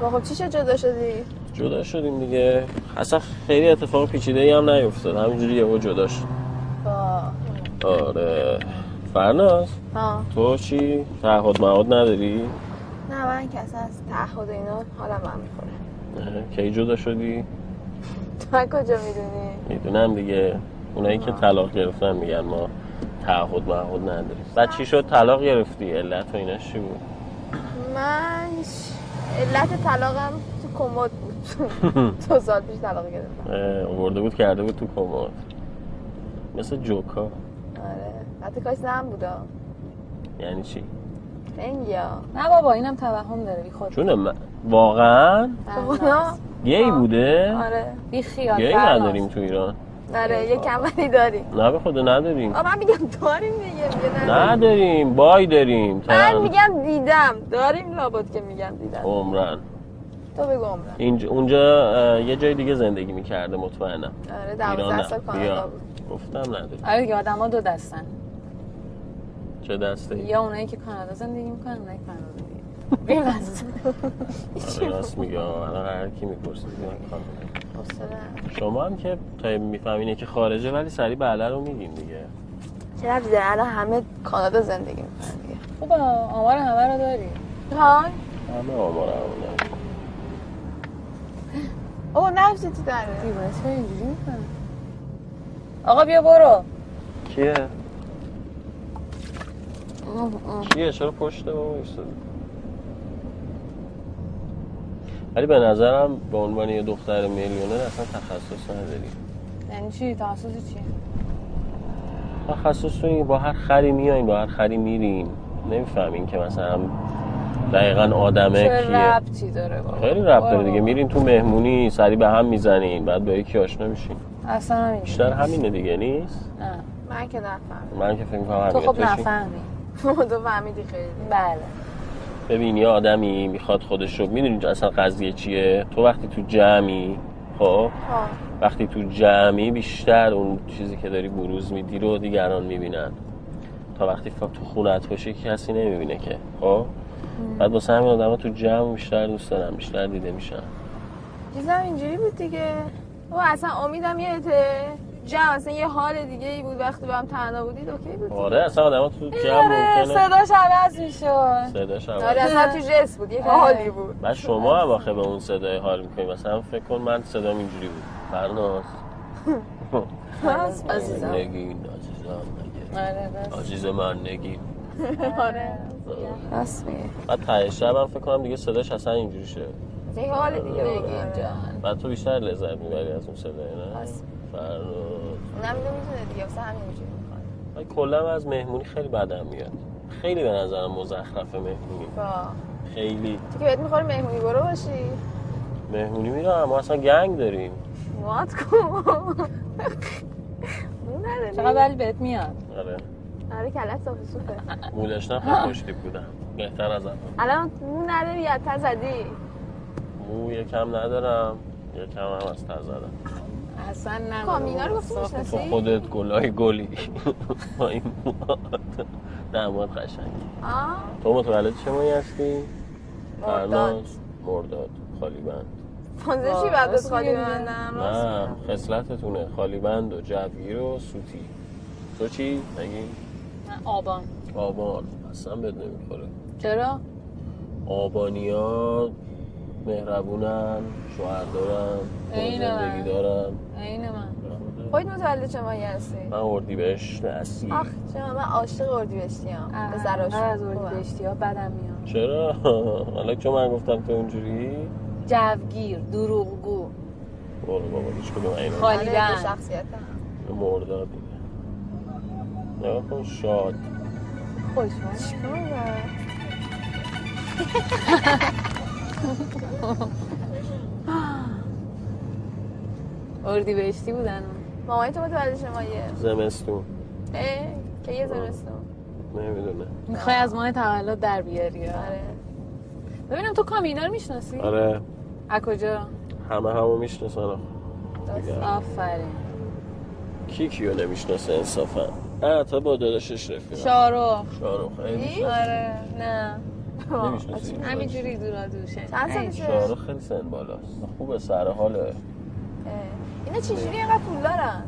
G: خب چی شد جدا شدی؟
H: جدا شدیم دیگه. اصلا خیلی اتفاق پیچیده ای هم نیفتاد. همینجوری یهو جدا شد.
G: با
H: آره. فرناز
G: ها
H: تو چی؟ تعهد معهد نداری؟
G: نه من که اصلا از تعهد اینا حالا من
H: اه، کی جدا شدی؟
G: تو کجا می‌دونی؟
H: می‌دونم دیگه. اونایی که طلاق گرفتن میگن ما. تعهد معهد نداریم بعد چی شد؟ طلاق گرفتی. علت و ایناش چی بود؟
G: من علت طلاقم تو کمد بود. *laughs* دو سال پیش طلاق گرفتم.
H: آورده بود کرده بود تو کمد. مثل جوکا.
G: آره. حتی کاش زن بودا.
H: یعنی چی؟
G: انگیا.
C: نه بابا اینم توهم داره بی خود.
H: چون من واقعا؟ گی بوده؟
G: آره.
C: بی خیال
H: گی. نداریم تو ایران.
G: آره یه کمری داریم.
H: نه به خدا نداریم.
G: آه من میگم داریم دیگه میگه نداریم.
H: نداریم بای داریم.
G: من میگم دیدم. داریم لابد که میگم دیدم.
H: عمرن.
G: تو بگو عمرم
H: اینجا اونجا یه جای دیگه زندگی می‌کرده مطمئنم.
G: آره دوازده. سال
H: بیا.
G: کانادا بود
H: گفتم نداریم.
C: آره دیگه آدم ها دو دستن.
H: چه دسته؟
C: یا اونایی که کانادا زندگی می‌کنن اونایی کانادا دیگه بی‌وزن.
H: آره راست میگه. الان هر کی می‌پرسه میگه من کانادا.
G: حوصله.
H: شما هم که تا میفهمینه که خارجه ولی سریع بله رو میگین دیگه.
G: چه ربطی داره؟ الان همه کانادا زندگی می‌کنن دیگه.
C: خوبه آمار همه رو داری.
G: های
H: همه آمار همونه
G: او نفسی تو داره.
C: دیوانه اینجوری می‌کنه آقا بیا برو.
H: کیه؟ کیه؟ چرا پشت ما ایستادی؟ ولی به نظرم به عنوان یه دختر میلیونر اصلا تخصص نداری.
C: یعنی چی؟ تخصص چیه؟
H: تخصص تو با هر خری میایین با هر خری میرین نمی‌فهمین که مثلا دقیقا آدمه
C: چه
H: کیه.
C: ربطی داره بابا
H: خیلی ربط داره دیگه. میرین تو مهمونی سری به هم می‌زنین بعد با یکی آشنا میشین.
C: اصلا همین
H: بیشتر همینه دیگه نیست؟
C: نه.
G: من که نفهم
H: من که فکر می‌کنم
C: تو خب؟ نفهمی *laughs*
G: تو فهمیدی خیلی.
C: بله.
H: ببین یه آدمی می‌خواد خودش رو می‌دونی اصلا قضیه چیه؟ تو وقتی تو جمعی خب؟
G: ها
H: وقتی تو جمعی بیشتر اون چیزی که داری بروز میدی رو دیگران می‌بینن. تا وقتی فقط تو خونت باشی که کسی نمی‌بینه که خب؟ بعد واسه همین آدم تو جمع بیشتر دوست دارن بیشتر دیده میشن.
G: چیزم اینجوری بود دیگه. او اصلا امیدم یادته جمع اصلا یه حال دیگه ای بود وقتی با هم تنها بودید اوکی بود
H: آره اصلا آدم تو جمع
C: آره
H: ممکنه.
C: صداش عوض می‌شد.
H: صداش
G: آره
H: عوض
G: اصلا تو جس بود یه
C: آره.
G: حالی بود.
H: بعد شما هم آخه به اون صدای حال می‌کنی مثلا فکر کن من صدام اینجوری بود. فرناز. *laughs*
G: عزیزم.
H: نگین عزیزم نگین.
C: آره بس
H: عزیز من نگین.
G: آره. میگه
H: بعد ته شب هم فکر کنم دیگه صداش اصلا اینجوری شه.
G: یه حال دیگه بود.
C: نگین
G: آره.
C: جان.
H: بعد تو بیشتر لذت می‌بری از اون صدای نه؟ فرناز
G: اونم اینو دیگه واسه همین اینجوری می‌کنه.
H: من کلا از مهمونی خیلی بدم میاد. خیلی به نظرم مزخرفه مهمونی.
G: با.
H: خیلی.
G: تو که بهت می‌خوره مهمونی برو باشی.
H: مهمونی میرم ما اصلا گنگ داریم.
G: موات کن.
C: چقدر ولی بهت میاد؟
H: آره.
G: آره کلت صاف سوپه
H: مو داشتم خیلی خوشتیپ بودم. بهتر از الان.
G: الان اون نداری یا تا زدی.
H: مو یکم ندارم یکم هم از تر زدم.
C: اصلا نه
G: کامینا رو گفتی
H: تو؟ خودت گلای گلی. *laughs* با این موهات دمات قشنگ
G: آه؟
H: تو متولد چه ماهی هستی؟
G: مرداد.
H: مرداد. خالی بند
G: پانزه چی بعد از خالی بندم
H: نه خصلتتونه. خالی بند و جوگیر و سوتی. تو چی؟ نگی؟
C: آبان.
H: آبان. اصلا بد نمی‌خوره.
C: چرا؟
H: آبانی ها مهربونن شوهر
C: عین
H: زندگی
C: من.
H: دارن
C: عین من.
G: خودت متولد چه ماهی هستی؟
H: من اردی بهش نسی
G: آخ چرا من عاشق اردیبهشتی هم پسراش
C: از اردیبهشتی ها بدم میاد.
H: چرا؟ حالا چون من گفتم تو اونجوری
C: جوگیر دروغگو.
H: برو بابا هیچ کدوم اینا
C: خالی
G: آره
C: بند.
G: دو شخصیت هم
H: مرداد نگاه کن شاد.
C: خوش *laughs* *laughs* اردی بهشتی بودن؟
G: مامای تو متولد چه ماهیه؟
H: زمستون.
G: اه که یه زمستون.
H: نمی‌دونه
C: می‌خوای از ماه تولد در بیاری؟
G: آره.
C: ببینم تو کامینا رو می‌شناسی؟
H: آره.
C: از کجا؟
H: همه همو می‌شناسن.
C: آفرین.
H: کی کیو نمی‌شناسه انصافا؟ تا با داداشش رفیقم.
C: شارو
H: شارو خیلی
C: آره نه.
H: نمی‌شناسی
C: همینجوری دورا دوشه
G: چند سالشه؟
H: خیلی سن بالاست. خوبه سر حاله.
G: اینا چجوری اینقدر پول دارن؟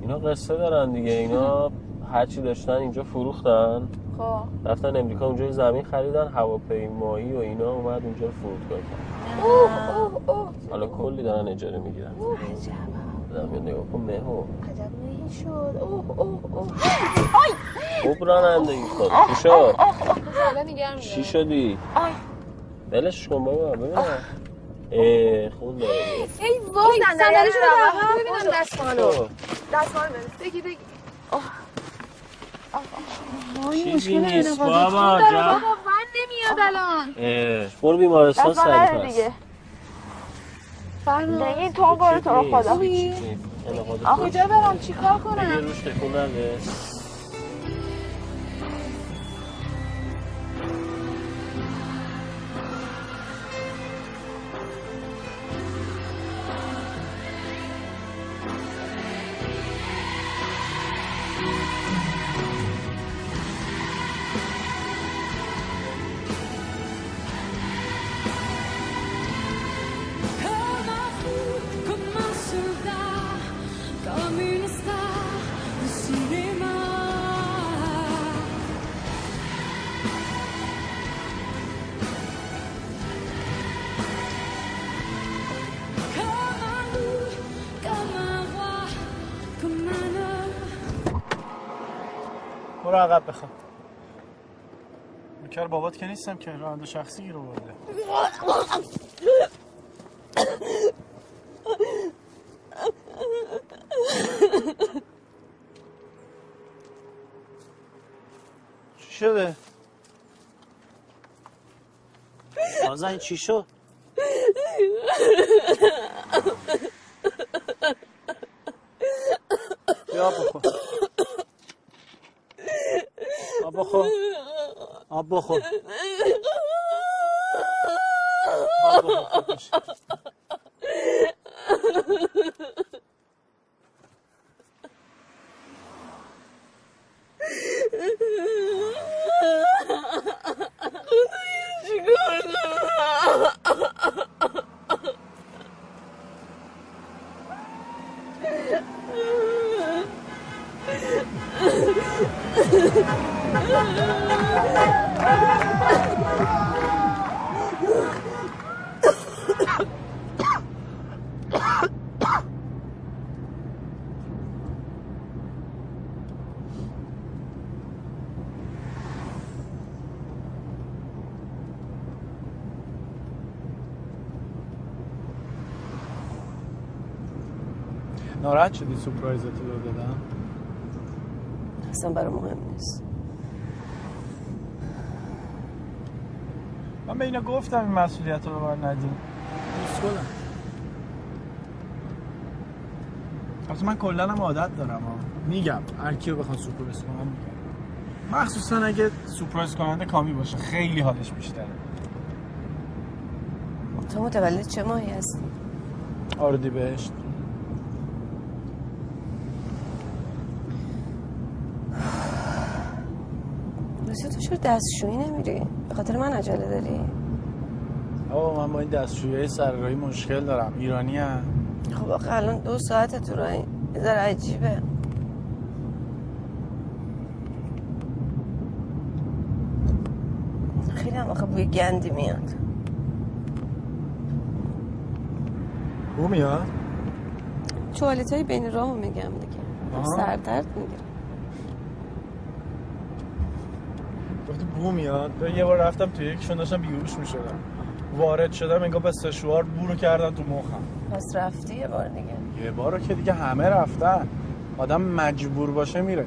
H: اینا قصه دارن دیگه. اینا هرچی داشتن اینجا فروختن.
G: خب.
H: رفتن امریکا اونجا زمین خریدن هواپیمایی و اینا اومد اونجا رو فرودگاه کرد
G: اوه اوه اوه.
H: حالا کلی دارن اجاره می‌گیرن. زمین نگاه کن مهو.
G: عجب شد. اوه اوه اوه.
H: خوب رانندگی کن چی شد؟ چی شدی؟
G: آی.
H: بلش کن بابا ببینم خون داره.
C: ای وای
G: صندلیشو
C: صندلیشو
G: ببر.
C: ببینم دستمالو
H: خب.
G: دستمال بده بگی بگی.
H: چیزی نیست بابا
C: بابا من نمیاد الان.
H: برو بیمارستان
G: دستمال
H: سری
G: بده
H: پس.
G: دیگه. تو برو تو رو خدا.
C: خوبی؟
H: آخ
C: کجا برم چیکار کنم
H: روش تکون نده
I: کار بابات که نیستم که راننده شخصی گیر برده چی شده؟ نازنین چی شد؟ بیا آب بخور آب بخور آب بخور. *laughs* آب بخور خوب میشه. ناراحت شدی سپرایزت رو دادم
J: اصلا برای مهم نیست
I: من به اینا گفتم این مسئولیت رو به من ندیم دوست کنم البته من کلا هم عادت دارم ها. میگم هر کیو بخوام سورپرایز کنم میگم مخصوصا اگه سورپرایز کننده کامی باشه خیلی حالش بیشتره
J: تو متولد چه ماهی هستی؟
I: آردی بهشت
J: راستی تو چرا دستشویی نمیری؟ به خاطر من عجله داری؟
I: آقا من با این دستشویی سرراهی مشکل دارم. ایرانی هم
J: خب آخه الان دو ساعت تو راهی ذره عجیبه. خیلی هم آخه بوی گندی میاد.
I: بو میاد؟
J: چوالیت های بین راه میگم دیگه. سردرد می‌گیره.
I: بو میاد. یه بار رفتم تو یکشون داشتم بیهوش می‌شدم. وارد شدم انگار به سشوار بو رو کردن تو مخم.
J: پس رفتی یه بار دیگه.
I: یه بار رو که دیگه همه رفتن. آدم مجبور باشه میره.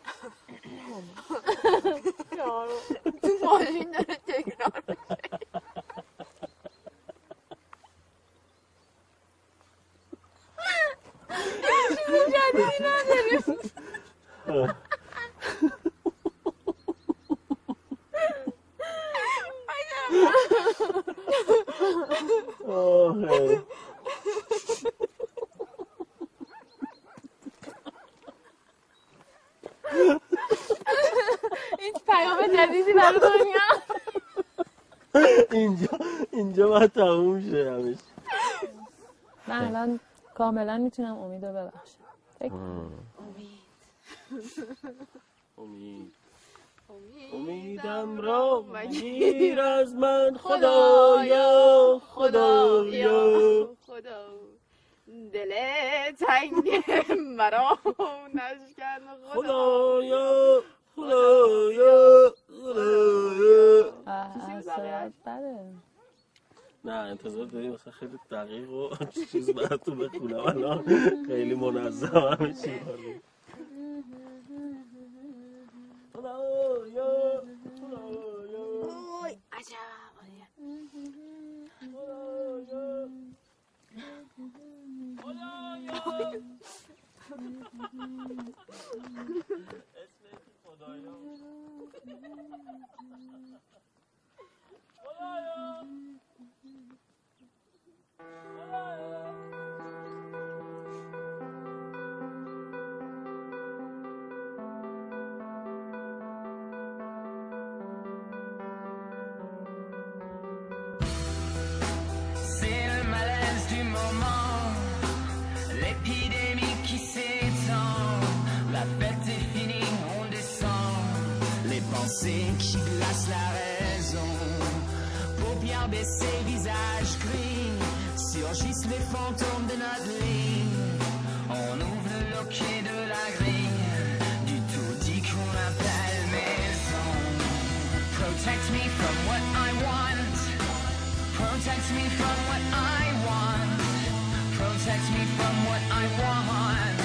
H: شاروخ بیشتر
G: یارو تو ماشین داره تکرار میشه چیز جدیدی نداریم
H: آه
C: هیچ پیام جدیدی برای دنیا
H: اینجا اینجا باید تموم شه همیشه
C: من الان کاملا می‌تونم امید رو ببخشم. فکر
H: امید. امیدم را مگیر از من خدایا. خدایا
G: خدا. دل تنگ مرا نشکن خدا.
H: خدایا خدایا خدایا. نه انتظار داری مثلا خیلی دقیق و چیز براتون بخونم. الان خیلی منظم همه چی. خدایا.
N: C'est le malaise du moment, l'épidémie qui s'étend, la fête est finie, on descend, les pensées qui glacent la raison. Paupières baissées, visage gris. Surgissent les fantômes de notre lit. On ouvre le loquet de la grille. Du tout dit qu'on appelle maison. Protect me from what I want. Protect me from what I want. Protect me from what I want.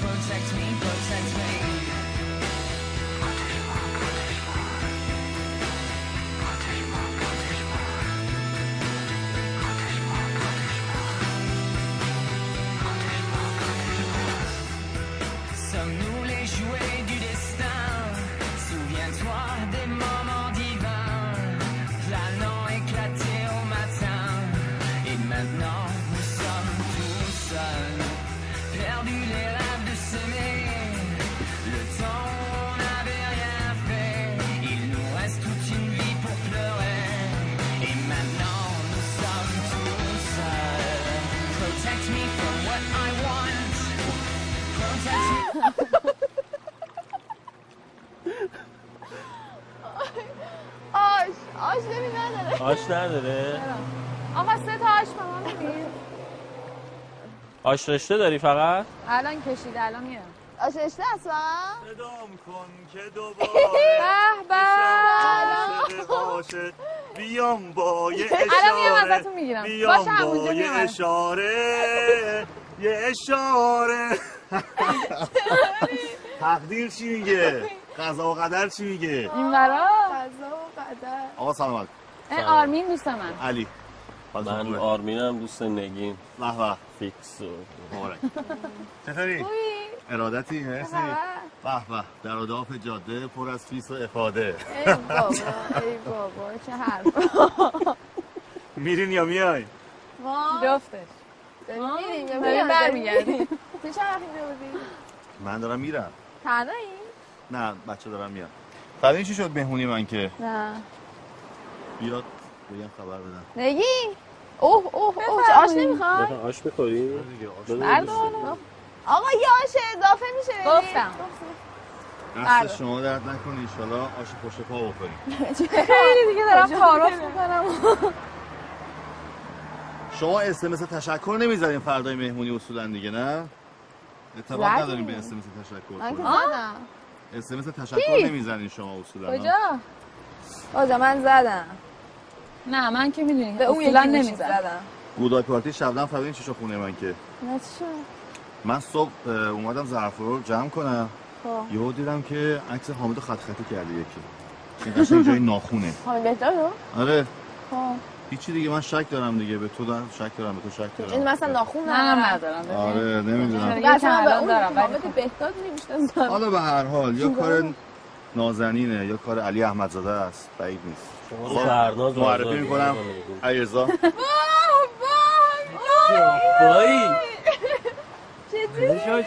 N: Protect me, protect me.
G: آش نداره؟
C: آقا سه تا آش به ما میدین.
H: آش رشته داری فقط؟
C: الان کشیده الان میرم
G: آش رشته اصلا
O: صدام کن که دوباره
C: به به
O: بیام با یه
C: الان میام
O: اشاره.
C: ازتون می‌گیرم.
O: بیام
C: باشه همونجا
O: با یه
C: میام
O: اشاره. یه اشاره. تقدیر چی میگه؟ قضا و قدر چی میگه؟
C: این برا
G: قضا و قدر.
O: آقا سلامت.
C: آرمین دوست من.
O: علی.
H: من آرمینم دوست نگین.
O: به
H: فیکس و
O: مبارک. *laughs* چطوری؟ ارادتی مرسی به به. در و داف جاده پر از فیس و افاده.
G: ای بابا ای بابا چه حرف
O: میرین یا میای؟
G: ما
C: جفتش.
G: میریم یا میریم
C: برمیگردیم.
G: تو چه وقتی میبودی؟
O: من دارم میرم.
G: تنهایی؟
O: نه بچه دارم میام. بعد این چی شد مهمونی من که؟
G: نه.
O: بیاد بگم خبر بدم
G: نگی؟ اوه اوه اوه چه آش نمی‌خوای؟
H: آش بخوری؟
G: بردار. آقا یه آش اضافه میشه
C: گفتم.
O: دست شما درد نکنه ایشالا آش پشت پا بخوریم. *laughs*
C: خیلی دیگه دارم تعارف می‌کنم.
O: شما اسمس تشکر نمی‌ذارین فردای مهمونی اصولا دیگه نه؟
G: زدیم.
O: نداریم به اسمس تشکر اسمس تشکر؟ نمی‌زنین شما اصولا.
G: کجا؟ آجا من زدم.
C: نه من که می‌دونی
G: به اون یکی نمی‌زد
C: نمی‌زنم.
G: زدم.
O: گودای پارتی شبنم فهمیدین چی شد خونه من که.
G: نه چی؟
O: من صبح اومدم ظرف رو جمع کنم.
G: خب.
O: یهو دیدم که عکس حامد خط خطی کرده یکی. این قشنگ جای ناخونه.
G: حامد؟
O: آره.
G: خب.
O: هیچی دیگه من شک دارم دیگه به تو دارم شک دارم به تو شک
G: این
O: دارم
G: مثلا ناخون
C: منم ندارم.
O: آره نمی‌دونم.
G: بچه
C: الان
G: به اون
C: دارم،
G: یکی
C: ولی
G: حامد بهداد نمی‌شناسم
O: حالا به هر حال یا کار؟ نازنینه یا کار علی احمدزاده است. بعید نیست.
H: فرناز
O: معرفی می‌کنم. علیرضا.
H: بایی
G: چطوری؟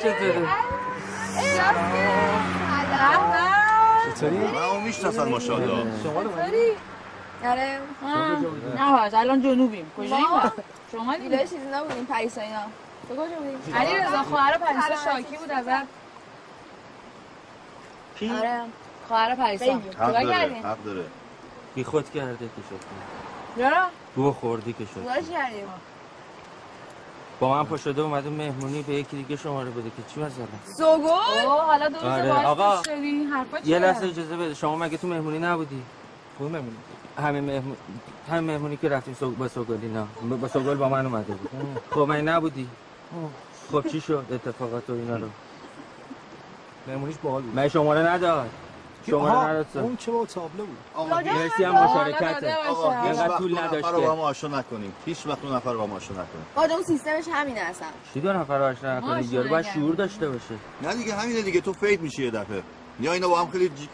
O: چطوری؟ من اون می‌شناسن ماشاءالله.
G: چطوری؟ آره.
C: نه باش الان جنوبیم. کجاییم
G: ما
C: شما
G: ویلای چیزی نبودیم پریسا اینا. تو کجا بودی؟
C: علی رضا خواهر پریسا
G: آره.
C: شاکی بود ازت.
H: کی؟
G: آره
C: خواهر پریسا. چیکار کردین
O: حق داره.
P: بی خود کرده که شد
C: چرا
P: گوه خوردی که شد؟ با من پا شده اومده مهمونی به یکی دیگه شماره بده که چی مثلا؟
G: سوگل؟
C: اوه حالا دوست
P: آره،
C: باش
P: آقا. یه لحظه اجازه بده. شما مگه تو مهمونی نبودی؟
I: کدوم مهمونی.
P: همین مهمون همین مهمونی که رفتیم سو... با سوگلی نه. با سوگل با من اومده بود. خب من نبودی؟ خب چی شد اتفاقات و اینا رو؟
I: مهمونیش باحال بود.
P: من شماره نداد؟ شماره نداد
I: اون چه با تابلو بود؟
O: آقا
P: مرسی هم
G: داده
P: مشارکته
O: آقا هیچ
P: اینقدر
O: وقت
P: طول
O: رو با
P: نداشته
O: هم آشنا نکنیم. هیچ وقت دو نفر رو با هم آشنا نکنیم.
G: باید اون سیستمش همینه اصلا
P: چی دو نفر رو آشنا
C: ما
P: نکنی
C: آشنا
P: یارو باید. شعور داشته باشه.
O: نه دیگه همینه دیگه. تو فید میشی یه دفعه. یا اینا با هم خیلی جی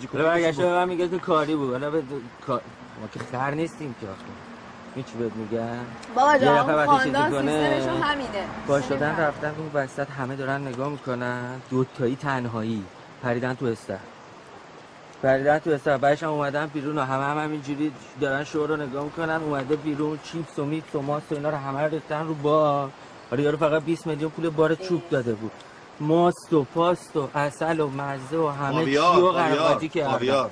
O: جی
P: حالا برگشته به من میگه که کاری بود. حالا به کار ما که خر نیستیم که چی بهت میگن
G: بابا جان اون خاندان سیستمشون همینه.
P: با شدن رفتن اون وسط همه دارن نگاه می‌کنن. دوتایی تنهایی. پریدن تو استر پریدن تو استر بعدش هم اومدن بیرون و همه هم همینجوری دارن شو رو نگاه می‌کنن اومده بیرون چیپس و میپس و ماست و اینا رو همه رو ریختن رو بار. آره یارو فقط 20 میلیون پول بار چوب داده بود. ماست و پاست و اصل و مزه و همه چی و قرقاتی
O: خاویار
P: کردن.
O: خاویار.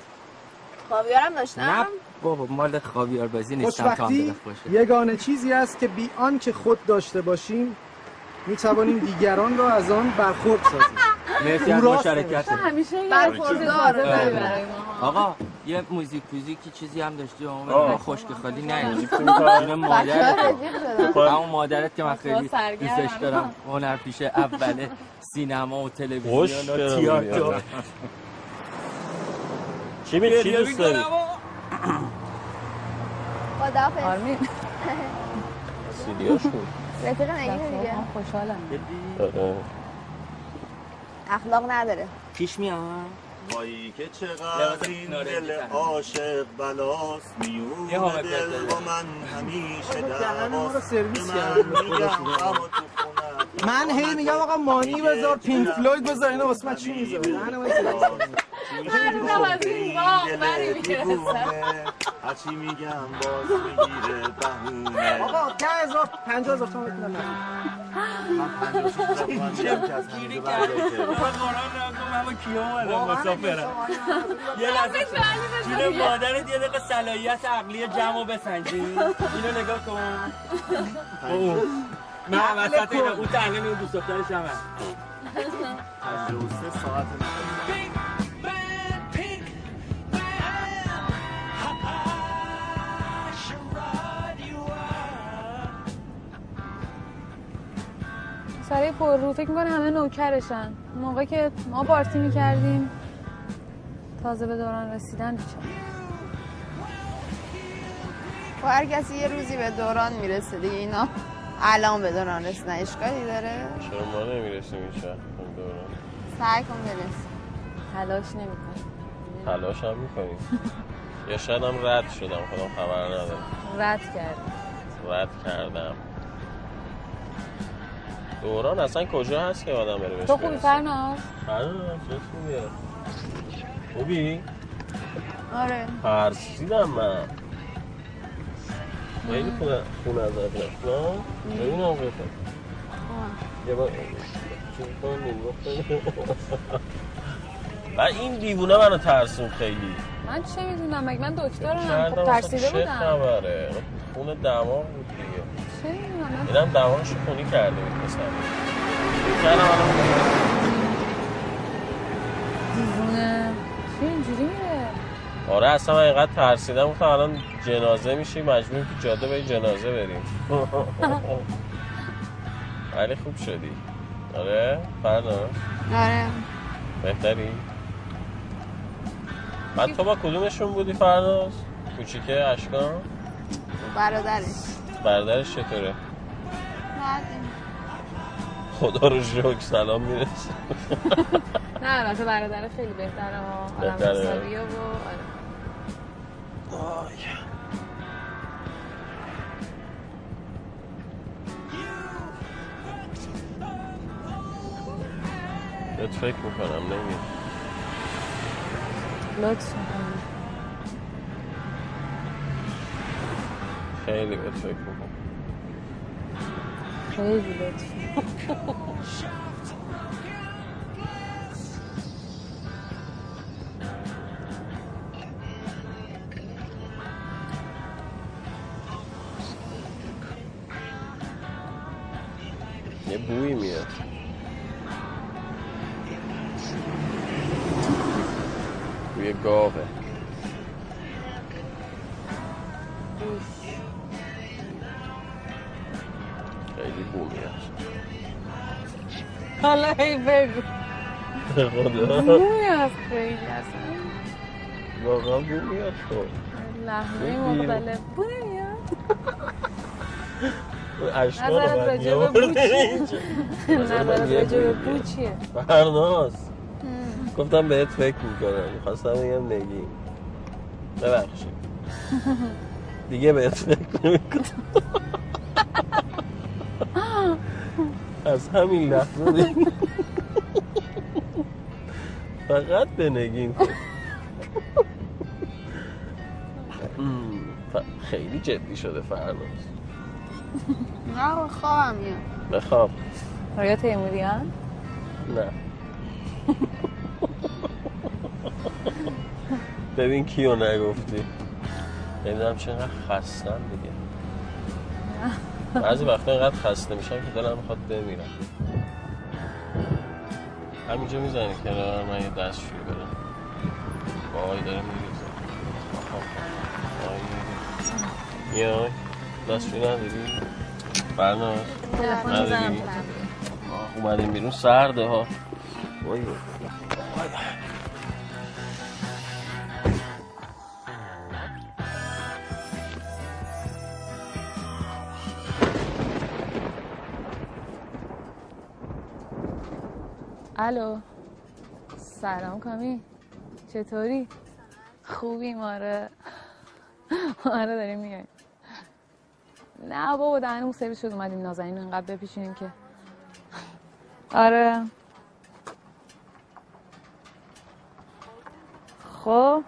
G: خاویارم
P: نه
G: داشتم
P: بابا مال خاویار بازی نیستم تا هم
I: یگانه چیزی است که بی آنکه خود داشته باشیم. می توانیم دیگران را از آن برخورد سازیم.
P: مرسی از مشارکت.
C: همیشه
P: آره.
C: برای ما.
P: آقا یه موزیک موزیکی چیزی هم داشتی. من خشک خالی نه.
H: می‌خوای؟
P: جون
G: بچه‌ها
P: مادرت
G: رفیق شدن
P: همون مادرت که من خیلی. دوستش دارم. هنر پیش اول سینما و تلویزیون و تئاتر؟
H: چی می چی دوست داری؟
G: خداحافظ.
C: آرمین. *laughs*
H: سیدیاشون
G: رفیق نگینه دیگه
C: خوشحالم.
G: اخلاق نداره.
P: پیش میاد.
O: وای که چقدر این دل عاشق بلاست میونه. دل. با من همیشه دعواست
I: سرویس
O: به من میگم اما تو خونت
I: من هی میگم آقا مانی بذار پینک فلوید بذار اینا واسه من چی می‌ذاره من
C: هر از این باغ بری می‌رسه
O: هرچی میگم باز می‌گیره بهونه.
I: آقا ده هزار پنجاه هزار تومن می‌تونم
O: من پنجاه شیش هزار تومن میگم. که از همیشه برگرده
P: من کیا اومدم مسافرم یه لحظه. جون مادرت یه دقیقه صلاحیت عقلی جمع بسنجی. اینو نگاه کن. من وسط اینا اون تنگه اون دوست دخترش هم هست.
O: پنجاه و سه ساعت
C: سریع پر رو. فکر می‌کنه همه نوکرشن. موقع که ما پارتی می‌کردیم تازه به دوران رسیدن بیچاره.
G: خب هر کسی یه روزی به دوران می‌رسه دیگه اینا. الان به دوران رسیدن. اشکالی داره؟
H: چرا ما نمی‌رسیم این شهر اون دوران؟
G: سعی کن برس.
C: تلاش نمی‌کنه
H: تلاش هم می‌کنیم. یا شاید هم رد شدم. خودم خبر ندارم.
C: رد کردیم
H: رد کردم. دوران اصلا کجا هست که آدم بره بهش
C: تو خوبی
H: برسه؟
C: فرناز؟
H: آره چه خوبیه خوبی؟
G: آره.
H: ترسیدم من. خیلی خونه خونه ازت رفت نه؟ ببینم قیفه یه بار چون کنم و این دیوونه منو ترسون خیلی.
C: من چه می‌دونم؟ مگه من دکترم؟ خب ترسیده
H: چه
C: بودم.
H: خبره. خونه دماغ بود دیگه.
C: چه می‌دونم؟
H: اینم دماغشو خونی کرده بود پسر.
C: دیوونه چی اینجوری میره
H: آره اصلا من اینقدر ترسیدم. گفتم الان جنازه میشی مجبوریم تو جاده به جنازه بریم. *laughs* ولی خوب شدی. آره فردا.
G: آره.
H: بهتری؟ بعد تو با کدومشون بودی فرداز کوچیکه اشکان؟
G: برادرش.
H: برادرش چطوره؟ خدا رو شکر سلام می‌رسه. *laughs*
C: نه البته برادر خیلی بهتره ها آدم
H: بهتره.
C: حسابیه و آره.
H: بهت فکر می‌کنم نمی
C: لطف می‌کنم
H: خیلی بهت فکر می‌کنم
C: خیلی لطف
H: یه بویی میاد. بوی گاوه. خیلی بو میاد.
C: حالا هی بگو.
H: خدا.
C: بوی از خیلی
H: واقعا بو میاد خب.
C: لحنه. مختلف بو نمیاد. *laughs* نظرت
H: اومد *laughs* *laughs*
C: راجع به بو. چیه؟ نظرت راجع به
H: بویه.
C: بو چیه؟
H: فرناز گفتم بهت فکر می‌کنم. می‌خواستم بگم نگی ببخشید. *laughs* دیگه بهت فکر نمی‌کنم. از همین لحظه دیگه فقط به نگین خیلی جدی شده فرناز.
G: نه خوابم میاد
H: بخواب
C: رویا تیموریان
H: نه. ببین کیو نگفتی. نمی‌دونم چقدر خستم دیگه. بعضی وقتا اینقدر خسته میشم که دلم می‌خواد بمیرم. همینجا می‌زنی کنار من یه دستشویی برم وای داره میریزه میای؟ دستشویی نداری؟
C: تلفن
H: نداری؟ اومدیم بیرون. سرده ها. وای
C: الو. سلام کامی. چطوری؟ خوبی ماره آره داریم میای نه بابا دهنمون سرویس شد اومدیم نازنین رو اینقدر بپیچونیم که. آره. خب.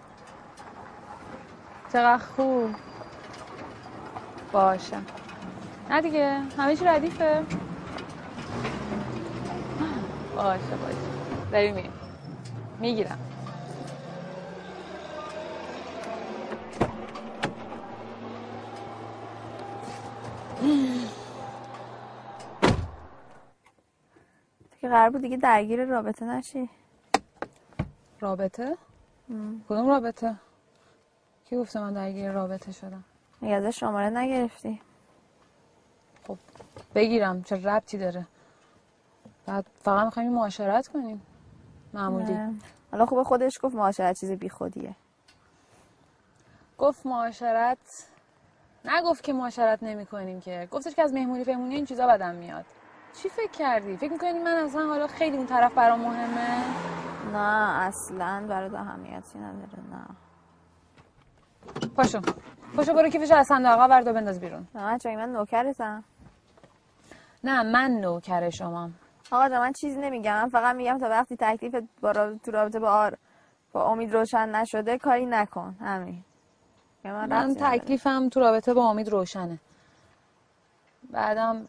C: چقدر خوب. باشم نه دیگه همه چی ردیفه. باشه باشه. میریم. می‌گیرم.
G: که قرار بود دیگه درگیر رابطه نشی
C: رابطه؟ کدوم رابطه؟ کی گفته من درگیر رابطه شدم؟
G: میگه ازش شماره نگرفتی
C: بگیرم چه ربطی داره بعد فقط می‌خوایم معاشرت کنیم معمولی.
G: حالا خوبه خودش گفت معاشرت چیز بی خودیه
C: گفت معاشرت نگفت که معاشرت نمی کنیم که. گفتش که از مهمونی فهمونی این چیزا بدم میاد. چی فکر کردی؟ فکر می‌کنی من اصلا حالا خیلی اون طرف برام مهمه؟
G: نه اصلا برای اهمیتی نداره نه.
C: پاشو. پاشو برو کیفش از عقب بردار بنداز بیرون.
G: نه من چون من نوکرتم.
C: نه من نوکر شمام
G: آقا من چیزی نمیگم. من فقط میگم تا وقتی تکلیف با تو رابطه با آر با امید روشن نشده کاری نکن. همین. من
C: من. تکلیفم تو رابطه با امید روشنه. بعدم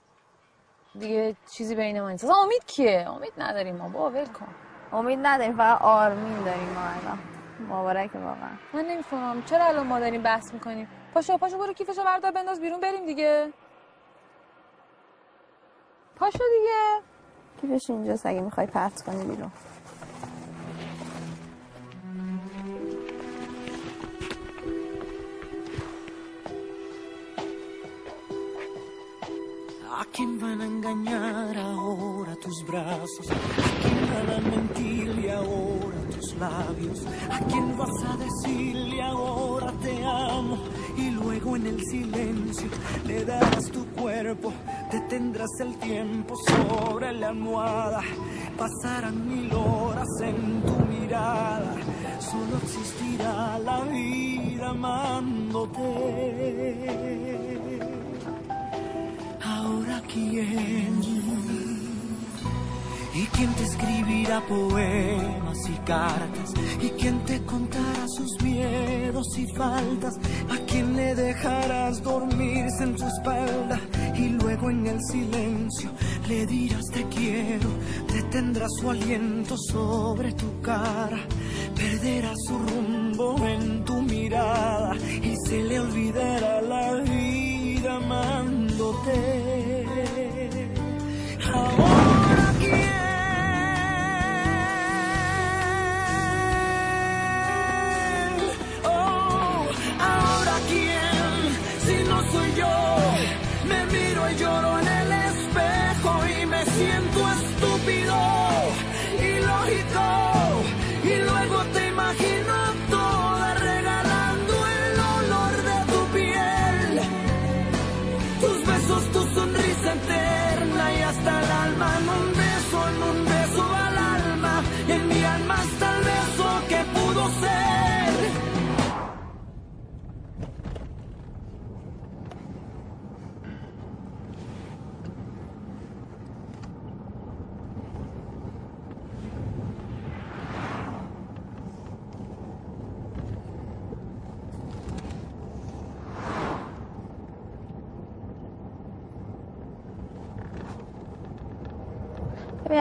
C: دیگه چیزی بین ما نیست. امید کیه؟ امید نداریم ما. با ول کن.
G: امید نداریم فقط آرمین داریم ما الان. مبارکه واقعا.
C: من نمی‌فهمم. چرا الان ما داریم بحث می‌کنیم؟ پاشو پاشو برو کیفشو بردار بنداز بیرون بریم دیگه. پاشو دیگه.
G: کیفش اینجاست اگه می‌خوای پرت کنی بیرون.
A: Quién van a engañar ahora tus brazos? ¿A quién van a mentirle ahora tus labios? ¿A quién vas a decirle ahora te amo? Y luego en el silencio le darás tu cuerpo, detendrás el tiempo sobre la almohada. Pasarán mil horas en tu mirada, solo existirá la vida amándote. Quién y quién te escribirá poemas y cartas y quién te contará sus miedos y faltas a quién le dejarás dormirse en tu espalda y luego en el silencio le dirás te quiero detendrás su aliento sobre tu cara perderá su rumbo en tu mirada y se le olvidará la vida amándote
G: 好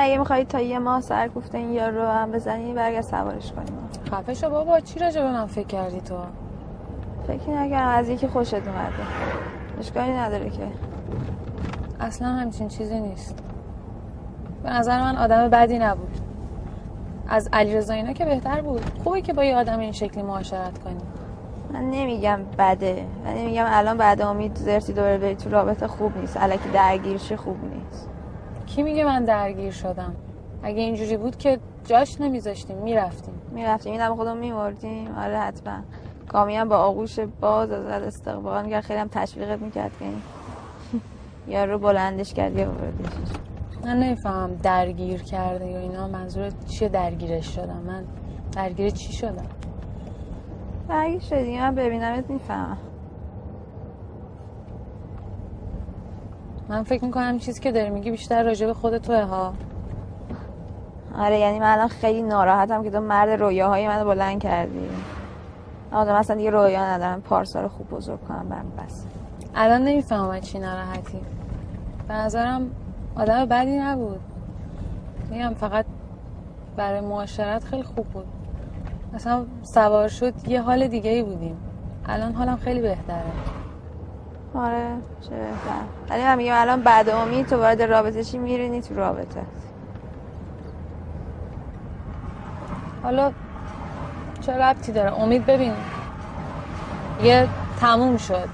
G: اگه میخوایی تا یه ماه سر کوفته این یار رو هم بزنی برگرد سوارش کنیم
C: خفه شو بابا چی راجع به من فکر کردی تو؟
G: فکر نکردم از یکی خوشت اومده. اشکالی نداره که.
C: اصلا همچین چیزی نیست. به نظر من آدم بدی نبود. از علیرضا اینا که بهتر بود. خوبه که با یه آدم این شکلی معاشرت کنی.
G: من نمیگم بده. من نمیگم الان بعد امید زرتی دوباره بری تو رابطه خوب نیست. الکی درگیرشی خوب نیست.
C: کی میگه من درگیر شدم؟ اگه اینجوری بود که جاش نمیذاشتیم می‌رفتیم.
G: می‌رفتیم این هم خودمون میمردیم. آره حتما. کامی هم با آغوش باز ازت استقبال می‌کرد. خیلی هم تشویقت می‌کرد که *laughs* یارو رو بلندش کرد بردش.
C: من نمی‌فهمم درگیر کرده یا اینا. منظورت چیه درگیرش شدم؟ من درگیر چی شدم؟
G: درگیر شدی؟ من ببینمت می‌فهمم.
C: من فکر می‌کنم چیزی که داری میگی بیشتر راجع به خود توه ها.
G: آره یعنی من الان خیلی ناراحتم که تو مرد رویاهای منو بلند کردی. آدم اصلا دیگه رویا ندارم. پارسا رو خوب بزرگ کنم. برم بس.
C: الان نمی‌فهمم چی ناراحتی. به نظرم آدم بدی نبود. میگم فقط برای معاشرت خیلی خوب بود. مثلا سوار شد یه حال دیگه ای بودیم. الان حالم خیلی بهتره.
G: آره چه بهتر. ولی من میگم الان بعد امید تو وارد رابطه چی میرینی تو رابطه.
C: حالا چه ربطی داره؟ امید ببین یه تموم شد.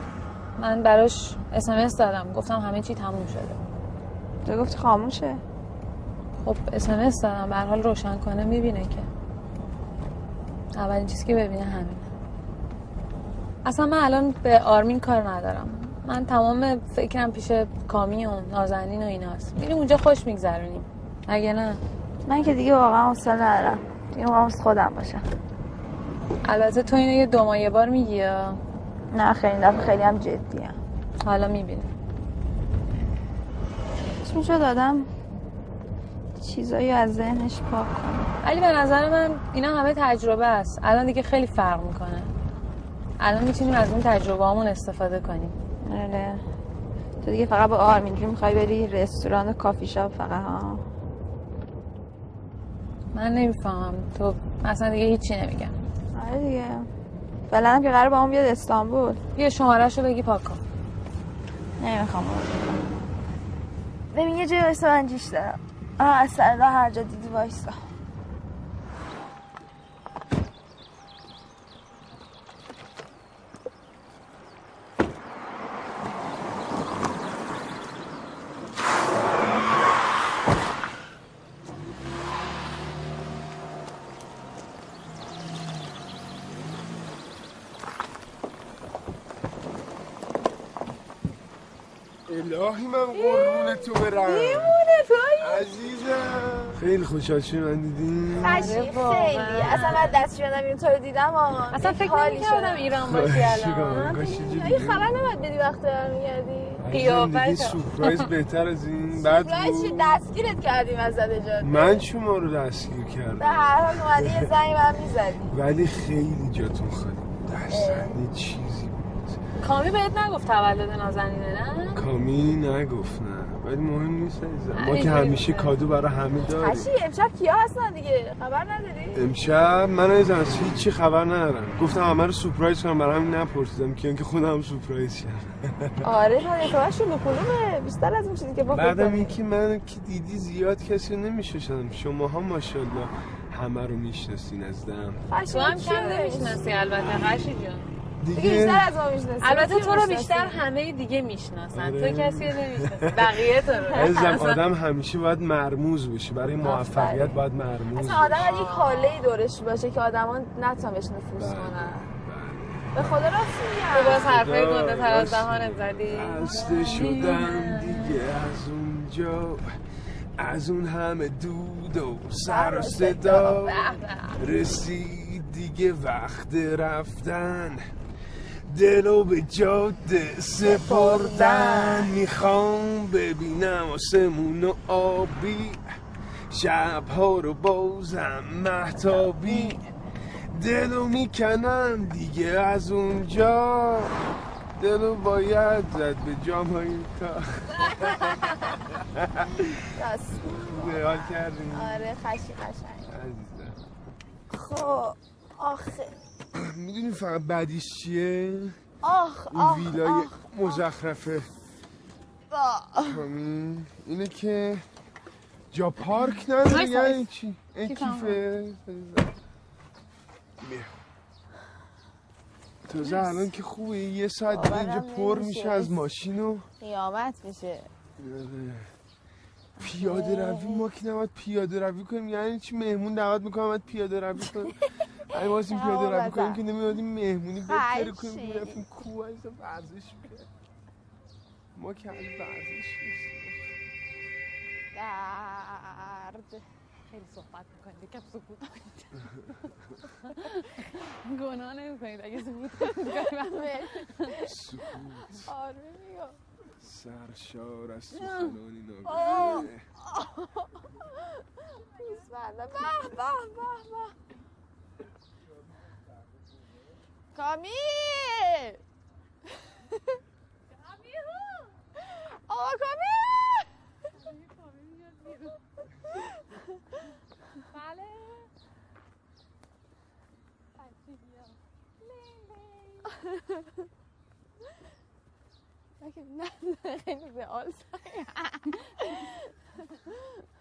C: من براش اسمس دادم. گفتم همه چی تموم شده.
G: تو گفتی خاموشه؟
C: خب اسمس دادم. به حال روشن کنه می‌بینه که. اولین چیزی که ببینه همینه. اصلا من الان به آرمین کار ندارم. من تمام فکرم پیش کامی و نازنین و ایناست. میریم اونجا خوش میگذرونیم. اگه نه؟
G: من که دیگه واقعا حوصله ندارم. دیگه می‌خوام خودم باشم
C: البته تو اینو یه دو ماه یه بار میگی یا؟
G: نه خیلی دفعه خیلی هم جدیه.
C: حالا می‌بینی
G: چی می‌شد آدم چیزایی از ذهنش پاک کنه.
C: ولی به نظر من اینا همه تجربه است. الان دیگه خیلی فرق می‌کنه. الان می‌تونیم از این تجربه همون استفاده کنیم.
G: آره. تو دیگه فقط با آرمین جون می‌خوای بری رستوران و کافی شاپ فقط ها
C: من نمی‌فهمم. تو اصلا دیگه هیچی نمیگم.
G: آره دیگه. فعلا هم که قرار با اون بیاد استانبول.
C: بیا شمارهشو بگی پاک کن
G: نمی‌خوام. ببین یه جای وایسا من جیش دارم. آه اصلا هر جا دیدی وایسا.
Q: الهی من قربون تو برم.
G: دیوونه تویی
Q: عزیزم. خیلی خوشحال شدی من دیدی
G: خشی خیلی. اصلا من دست شدم این تو رو دیدم آه.
D: اصلا فکر نمی‌کردم
G: شدم.
D: ایران باشی الان.
G: این خبر نباید بدی وقتی برمیگردی
Q: زندگی سورپرایز بهتر از این. بعد
G: سورپرایز چی؟ دستگیرت کردیم از جاده
Q: من شما رو دستگیر
G: به
Q: کردم
G: هر حال اومدی یه زنگ برم می‌زدی.
Q: ولی خیلی جاتون خالی یه چیزی
D: کامی بهت نگفت تولد نازنینه نه؟
Q: کامی نگفت نه. ولی مهم نیست عزیزم. ما که همیشه کادو برای همه داریم.
G: خشی امشب کیا هستن دیگه؟ خبر نداری؟
Q: امشب من از از هیچی خبر ندارم. گفتم همه رو سورپرایز کنم برای همین نپرسیدم که اینکه خودم سورپرایز شدم
G: آره شلو کلومه بیشتر از اون چیزی که با
Q: بعدم. اینکه من که دیدی زیاد کسی رو نمی‌شناسم. شما ها ماشاءالله همه رو می‌شناسین از دم.
D: تو هم کم نمی‌شناسی البته خشی جان.
Q: دیگه بیشتر
G: از ما می‌شناسی
D: البته تو رو. بیشتر همه دیگه می‌شناسن.
Q: آره.
D: تو کسی رو نمی‌شناسی بقیه تو رو.
Q: عزیزم *laughs* آدم همیشه باید مرموز بشه. برای موفقیت باید مرموز
G: اصلا آدم باید یک حاله ای دورش باشه که آدما نتونن بهش نفوذ کنن. به خدا راست میگم.
D: تو باز حرفای گنده تر از دهانت زدی؟
Q: خسته شدم دیگه. از اونجا از اون همه دود و سر و صدا رسید دیگه وقت رفتن. دلو به جاده سپردن می‌خوام ببینم آسمون و آبی. شبها رو بازم محتابی دلو می‌کنم دیگه از اونجا. دلو باید زد به جامایکا
G: راست.
Q: حال کردیم.
G: آره خشی قشنگ
Q: عزیزم.
G: خب آخه.
Q: می‌دونی فقط بعدیش چیه؟
G: آخ
Q: این
G: آخ
Q: ویلای
G: آخ
Q: مزخرفه. کامی اینه که جا پارک نداره یعنی. چی؟ این کیفه بیا تازه الان که خوبه یه ساعت دیگه اینجا پر. میشه از ماشین و
G: قیامت میشه
Q: آره. پیاده روی ما که نباید پیاده روی کنیم یعنی چی مهمون دعوت می‌کنم باید پیاده روی کنیم *laughs* اگه واسه پیاده روی کنیم که نمیادیم مهمونی بپره کنیم
G: خشی.
Q: می‌رفتیم کوه از ورزش می‌کرد ما که از ورزش
G: درد.
D: خیلی صحبت می‌کنید یکم سکوت کنید. گناه نمی‌کنید اگه سکوت کنید.
Q: سکوت
G: آره میگم.
Q: سرشار از سخنانی
G: آه.
Q: ناگفته *laughs*
G: پیسمنده به به به به.
D: Kami,
G: here! Oh, come! Vale! *laughs* *laughs*